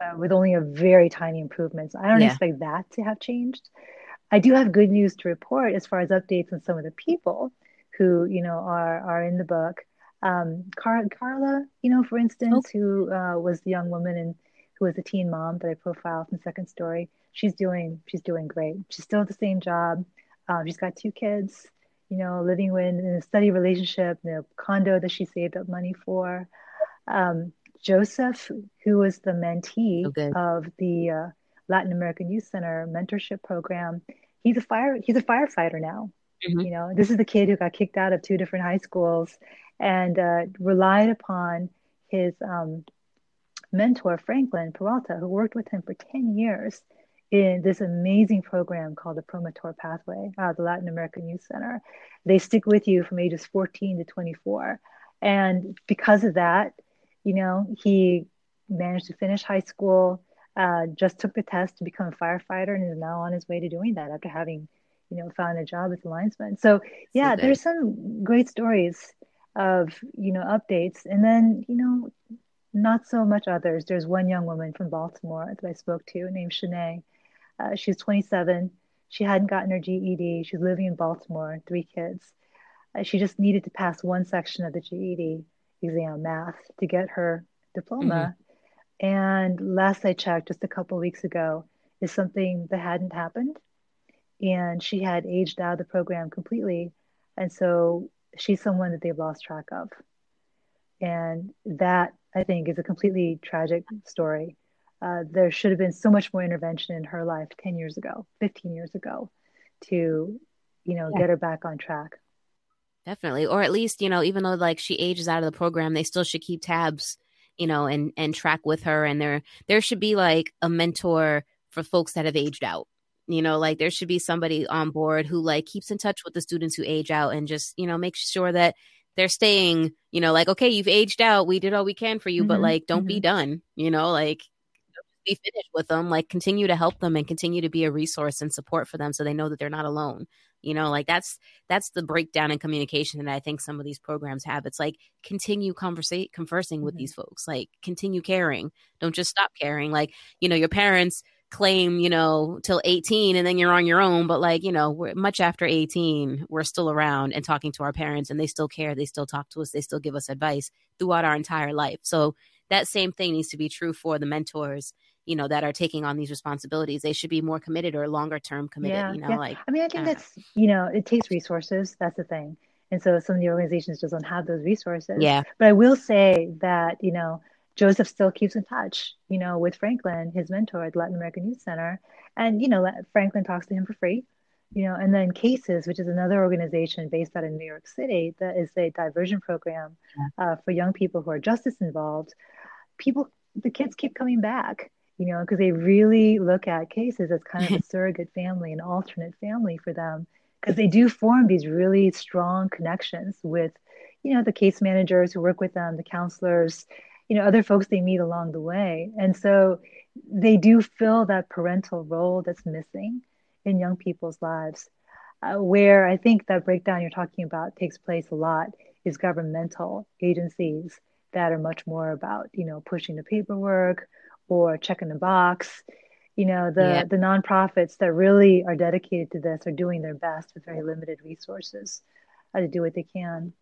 uh, with only a very tiny improvements i don't yeah. expect that to have changed i do have good news to report as far as updates on some of the people who you know are are in the book um, Car- Carla, you know, for instance, okay. who uh, was the young woman and who was a teen mom that I profiled in Second Story. She's doing she's doing great. She's still at the same job. Um, she's got two kids, you know, living in, in a steady relationship, in a condo that she saved up money for. Um, Joseph, who was the mentee okay. of the uh, Latin American Youth Center mentorship program, he's a fire he's a firefighter now. Mm-hmm. You know, this is the kid who got kicked out of two different high schools and uh, relied upon his um, mentor, Franklin Peralta, who worked with him for 10 years in this amazing program called the Promotor Pathway of the Latin American Youth Center. They stick with you from ages 14 to 24. And because of that, you know, he managed to finish high school, uh, just took the test to become a firefighter, and is now on his way to doing that after having, you know, found a job as a linesman. So, yeah, so there's some great stories of you know updates. And then you know not so much others. There's one young woman from baltimore that i spoke to named Shanae. Uh, she's 27 she hadn't gotten her ged she's living in baltimore three kids. Uh, she just needed to pass one section of the ged exam math to get her diploma mm-hmm. and last i checked just a couple weeks ago is something that hadn't happened and she had aged out of the program completely and so she's someone that they've lost track of. And that, I think, is a completely tragic story. Uh, there should have been so much more intervention in her life 10 years ago, 15 years ago to, you know, yeah. get her back on track. Definitely. Or at least, you know, even though like she ages out of the program, they still should keep tabs, you know, and and track with her and there there should be like a mentor for folks that have aged out you know like there should be somebody on board who like keeps in touch with the students who age out and just you know make sure that they're staying you know like okay you've aged out we did all we can for you mm-hmm. but like don't mm-hmm. be done you know like be finished with them like continue to help them and continue to be a resource and support for them so they know that they're not alone you know like that's that's the breakdown in communication that i think some of these programs have it's like continue conversate conversing with mm-hmm. these folks like continue caring don't just stop caring like you know your parents claim, you know, till 18 and then you're on your own. But like, you know, much after 18, we're still around and talking to our parents and they still care. They still talk to us. They still give us advice throughout our entire life. So that same thing needs to be true for the mentors, you know, that are taking on these responsibilities. They should be more committed or longer term committed, yeah, you know, yeah. like, I mean, I think that's, know. you know, it takes resources. That's the thing. And so some of the organizations just don't have those resources. Yeah. But I will say that, you know, Joseph still keeps in touch, you know, with Franklin, his mentor at Latin American Youth Center. And, you know, Franklin talks to him for free, you know, and then CASES, which is another organization based out in New York City that is a diversion program uh, for young people who are justice involved. People, the kids keep coming back, you know, because they really look at CASES as kind of a surrogate family, an alternate family for them, because they do form these really strong connections with, you know, the case managers who work with them, the counselors, you know other folks they meet along the way. And so they do fill that parental role that's missing in young people's lives uh, where i think that breakdown you're talking about takes place a lot is governmental agencies that are much more about you know pushing the paperwork or checking the box you know the yeah. the nonprofits that really are dedicated to this are doing their best with very limited resources uh, to do what they can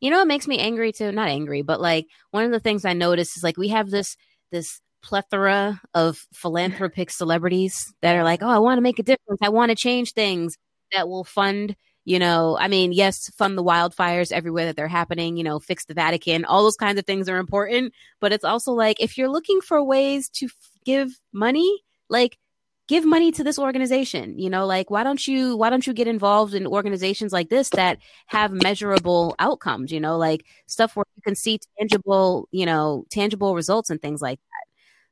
you know, it makes me angry too. Not angry, but like one of the things I notice is like we have this this plethora of philanthropic celebrities that are like, oh, I want to make a difference. I want to change things that will fund you know, I mean, yes, fund the wildfires everywhere that they're happening, you know, fix the Vatican, all those kinds of things are important. But it's also like if you're looking for ways to f- give money, like give money to this organization you know like why don't you why don't you get involved in organizations like this that have measurable outcomes you know like stuff where you can see tangible you know tangible results and things like that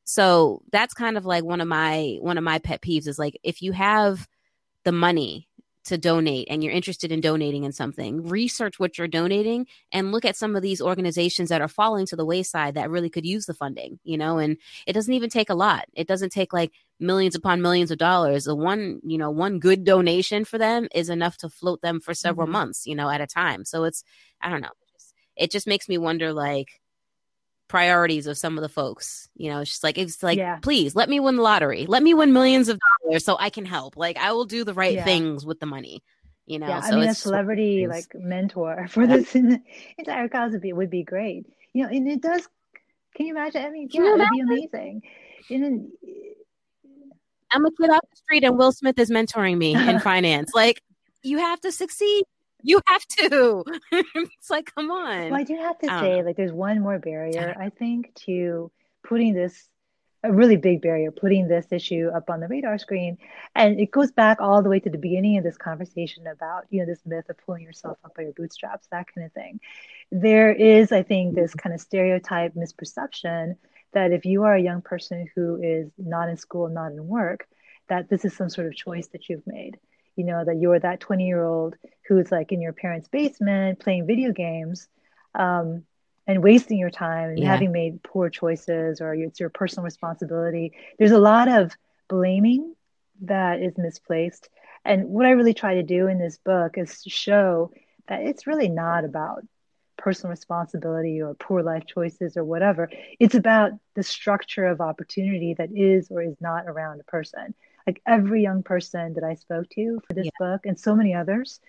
so that's kind of like one of my one of my pet peeves is like if you have the money to donate and you're interested in donating in something, research what you're donating and look at some of these organizations that are falling to the wayside that really could use the funding, you know, and it doesn't even take a lot. It doesn't take like millions upon millions of dollars. The one, you know, one good donation for them is enough to float them for several mm-hmm. months, you know, at a time. So it's, I don't know. It just makes me wonder like, priorities of some of the folks. You know, she's like it's like, yeah. please let me win the lottery. Let me win millions of dollars so I can help. Like I will do the right yeah. things with the money. You know, yeah, so I mean, a celebrity like mentor for this entire cause would be would be great. You know, and it does. Can you imagine? I mean, yeah, it'd be amazing. And I'm a kid off the street, and Will Smith is mentoring me in finance. Like, you have to succeed you have to. it's like, come on. Well, I do have to say, like, there's one more barrier, I think, to putting this a really big barrier putting this issue up on the radar screen. And it goes back all the way to the beginning of this conversation about you know this myth of pulling yourself up by your bootstraps that kind of thing. There is i think this kind of stereotype misperception that if you are a young person who is not in school not in work that this is some sort of choice that you've made you know that you're that 20 year old who's like in your parents basement playing video games um, and wasting your time and yeah. having made poor choices or it's your personal responsibility. There's a lot of blaming that is misplaced. And what i really try to do in this book is to show that it's really not about personal responsibility or poor life choices or whatever. It's about the structure of opportunity that is or is not around a person like every young person that I spoke to for this yeah. book and so many others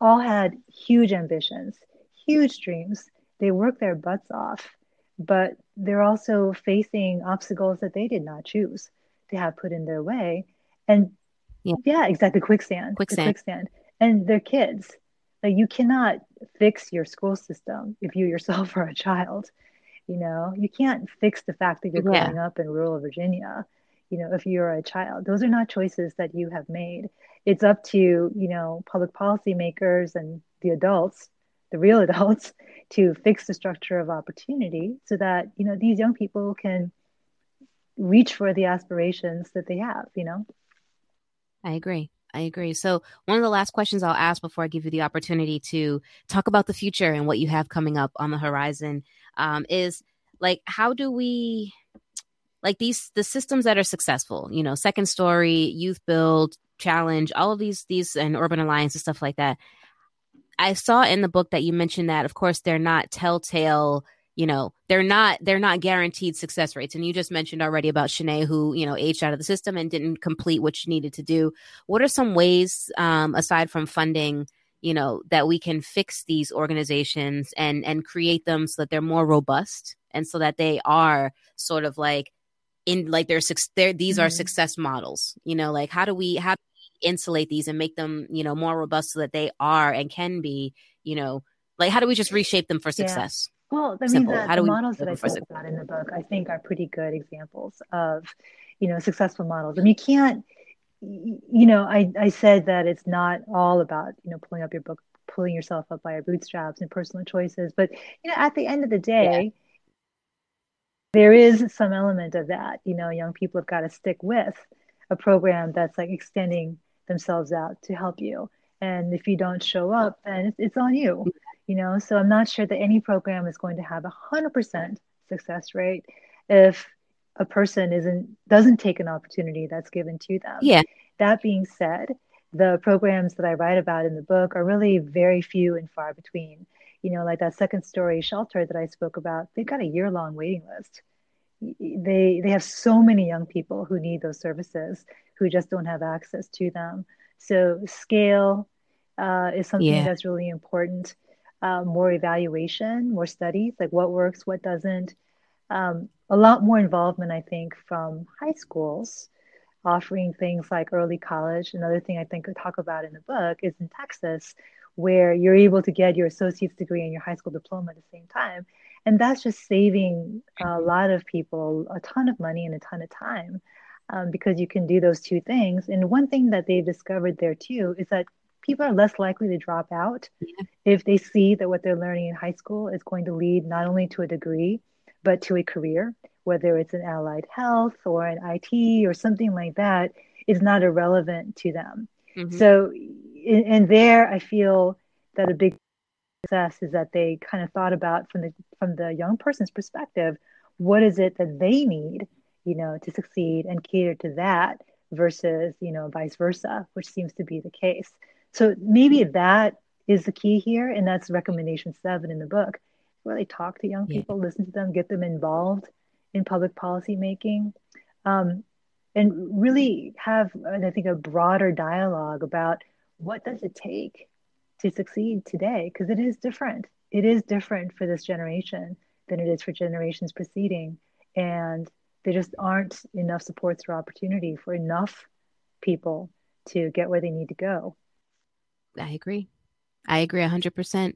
all had huge ambitions, huge dreams. They work their butts off, but they're also facing obstacles that they did not choose to have put in their way. And yeah, yeah exactly. Quicksand. Quicksand. Quicksand. And their kids. Like you cannot fix your school system if you yourself are a child. You know, you can't fix the fact that you're growing up in rural Virginia you know if you're a child those are not choices that you have made. It's up to you know public policy makers and the adults the real adults to fix the structure of opportunity so that you know these young people can reach for the aspirations that they have you know? I agree. I agree. So, one of the last questions I'll ask before I give you the opportunity to talk about the future and what you have coming up on the horizon um, is like, how do we like these the systems that are successful you know second story youth build challenge all of these these and urban alliance and stuff like that. I saw in the book that you mentioned that of course they're not telltale you know they're not they're not guaranteed success rates. And you just mentioned already about Shanae who you know aged out of the system and didn't complete what she needed to do. What are some ways um, aside from funding you know that we can fix these organizations and and create them so that they're more robust and so that they are sort of like in like they're, they're these mm-hmm. are success models you know like how do we how do we insulate these and make them you know more robust so that they are and can be you know like how do we just reshape them for success? Yeah. well i mean the, the models that i talk about in the book i think are pretty good examples of you know successful models. I mean, you can't you know i i said that it's not all about you know pulling up your book pulling yourself up by your bootstraps and personal choices but you know at the end of the day yeah there is some element of that. You know, young people have got to stick with a program that's like extending themselves out to help you. And if you don't show up, then it's, it's on you. You know, so I'm not sure that any program is going to have a hundred percent success rate if a person isn't doesn't take an opportunity that's given to them. Yeah. That being said, the programs that I write about in the book are really very few and far between you know, like that second story shelter that I spoke about, they've got a year long waiting list. They they have so many young people who need those services who just don't have access to them. So scale uh, is something yeah. that's really important. Uh, more evaluation, more studies, like what works, what doesn't. Um, a lot more involvement, I think, from high schools offering things like early college. Another thing I think I talk about in the book is in Texas, where you're able to get your associate's degree and your high school diploma at the same time. And that's just saving a lot of people a ton of money and a ton of time um, because you can do those two things. And one thing that they've discovered there too is that people are less likely to drop out yeah. if they see that what they're learning in high school is going to lead not only to a degree, but to a career, whether it's in allied health or in IT or something like that, is not irrelevant to them. Mm-hmm. So, and there I feel that a big success is that they kind of thought about from the from the young person's perspective, what is it that they need, you know, to succeed and cater to that versus, you know, vice versa, which seems to be the case. So maybe that is the key here, and that's recommendation seven in the book. Really talk to young people, yeah. listen to them, get them involved in public policy making. Um, and really have, I think, a broader dialogue about what does it take to succeed today? Because it is different. It is different for this generation than it is for generations preceding. And there just aren't enough supports or opportunity for enough people to get where they need to go. I agree. I agree 100%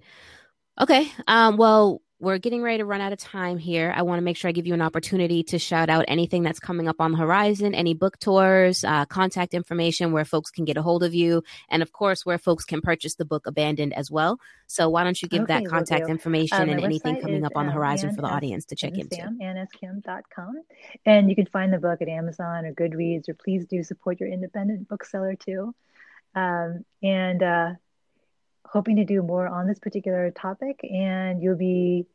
okay um, well we're getting ready to run out of time here. I want to make sure I give you an opportunity to shout out anything that's coming up on the horizon, any book tours, uh, contact information where folks can get a hold of you, and of course, where folks can purchase the book Abandoned as well. So, why don't you give okay, that contact we'll information um, and anything coming up on the horizon for the audience to check into? AnnSkim.com. And you can find the book at Amazon or Goodreads, or please do support your independent bookseller too. Um, and uh, hoping to do more on this particular topic and you'll be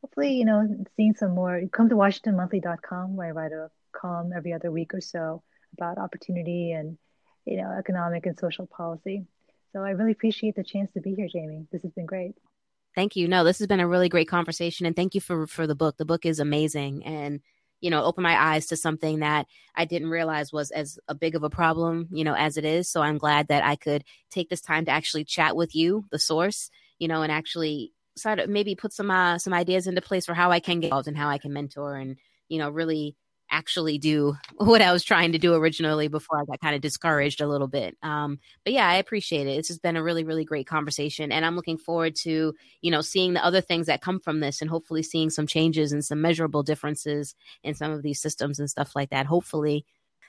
hopefully you know seeing some more. Come to washingtonmonthly.com where i write a column every other week or so about opportunity and you know economic and social policy. So i really appreciate the chance to be here jamie. This has been great. Thank you. No this has been a really great conversation and thank you for for the book. The book is amazing and you know, open my eyes to something that I didn't realize was as a big of a problem, you know, as it is. So I'm glad that I could take this time to actually chat with you, the source, you know, and actually sort of maybe put some uh, some ideas into place for how I can get involved and how I can mentor and you know really actually do what I was trying to do originally before I got kind of discouraged a little bit. Um, but yeah, I appreciate it. It's just been a really, really great conversation. And I'm looking forward to, you know, seeing the other things that come from this and hopefully seeing some changes and some measurable differences in some of these systems and stuff like that. Hopefully,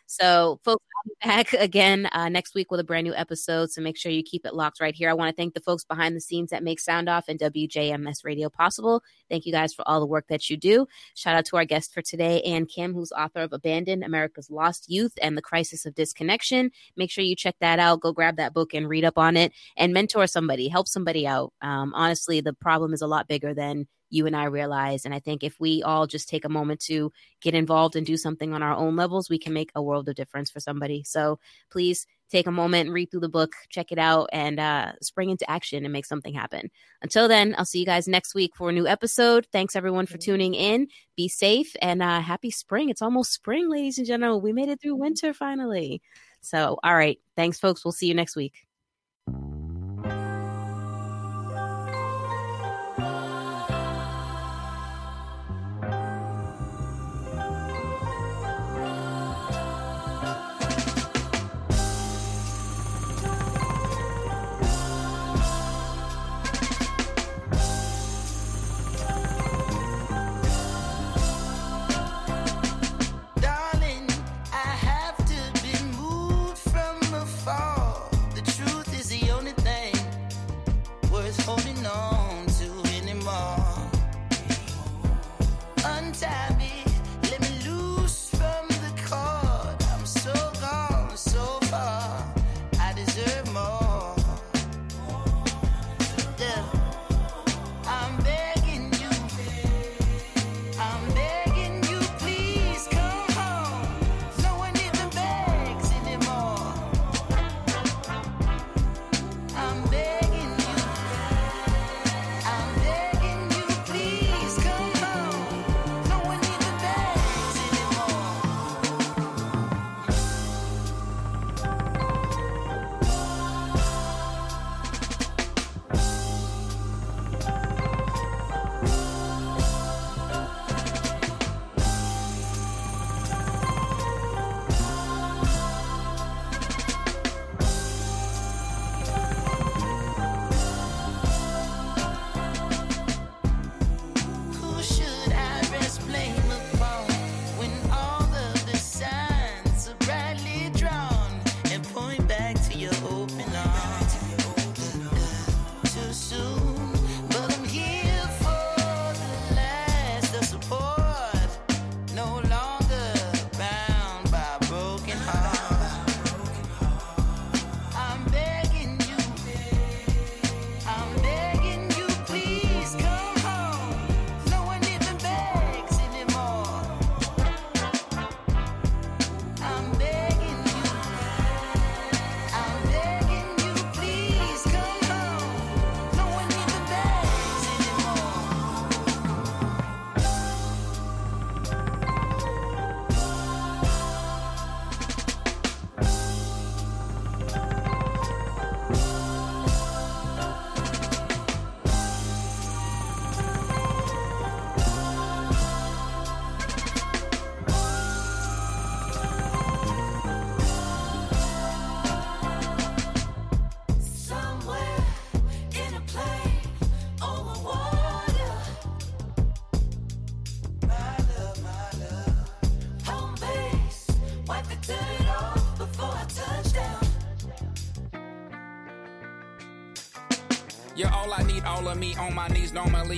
so, folks, I'll be back again uh, next week with a brand new episode. So make sure you keep it locked right here. I want to thank the folks behind the scenes that make SoundOff and WJMS Radio possible. Thank you guys for all the work that you do. Shout out to our guest for today, Anne Kim, who's author of Abandoned America's Lost Youth and the Crisis of Disconnection. Make sure you check that out. Go grab that book and read up on it and mentor somebody, help somebody out. Um, honestly, the problem is a lot bigger than you and I realize. And I think if we all just take a moment to get involved and do something on our own levels, we can make a world of difference for somebody. So please take a moment and read through the book, check it out, and uh, spring into action and make something happen. Until then, I'll see you guys next week for a new episode. Thanks everyone for tuning in. Be safe and uh, happy spring. It's almost spring, ladies and gentlemen. We made it through winter finally. So, all right. Thanks, folks. We'll see you next week.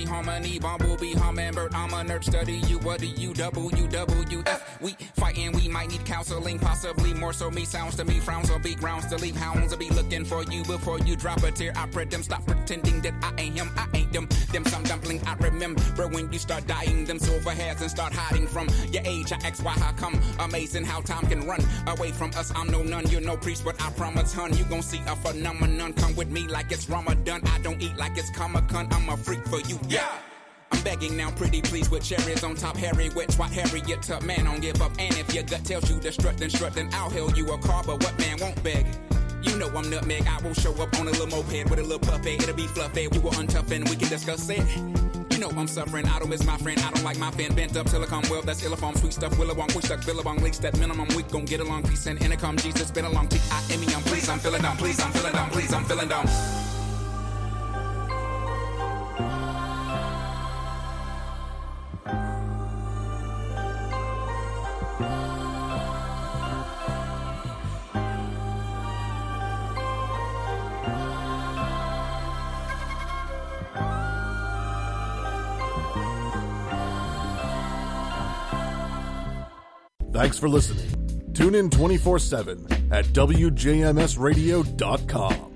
Normally harmony, bumblebee, hummingbird. I'm a nerd, study you. What do you W W F? We fighting, we might need counseling, possibly more so. Me sounds to me, frowns on be grounds to leave hounds. to be looking for you before you drop a tear. I pray them stop pretending that I ain't him, I ain't them. Some dumpling I remember when you start dying them silver hairs and start hiding from your age. I ask why how come? Amazing how time can run away from us. I'm no nun, you're no priest, but I promise, hun, you gon' see a phenomenon. Come with me like it's Ramadan. I don't eat like it's Comic Con. I'm a freak for you, yeah. I'm begging now, pretty please, with cherries on top. Harry, wet, swat, Harriet, tough man, don't give up. And if your gut tells you to strut, then strut, then I'll hail you a car. But what man won't beg? You know I'm nutmeg. I will show up on a little moped with a little puppet. It'll be fluffy. We will untough and we can discuss it. You know I'm suffering. I don't miss my friend. I don't like my fan bent up silicone well. That's illiform, sweet stuff. Willabong, push stuck, billabong, leaks that minimum. We gon' get along. Peace and intercom. Jesus, been a long T I M E. I'm please, I'm feeling down. Please, I'm feeling down. Please, I'm feeling down. Thanks for listening. Tune in 24 7 at WJMSradio.com.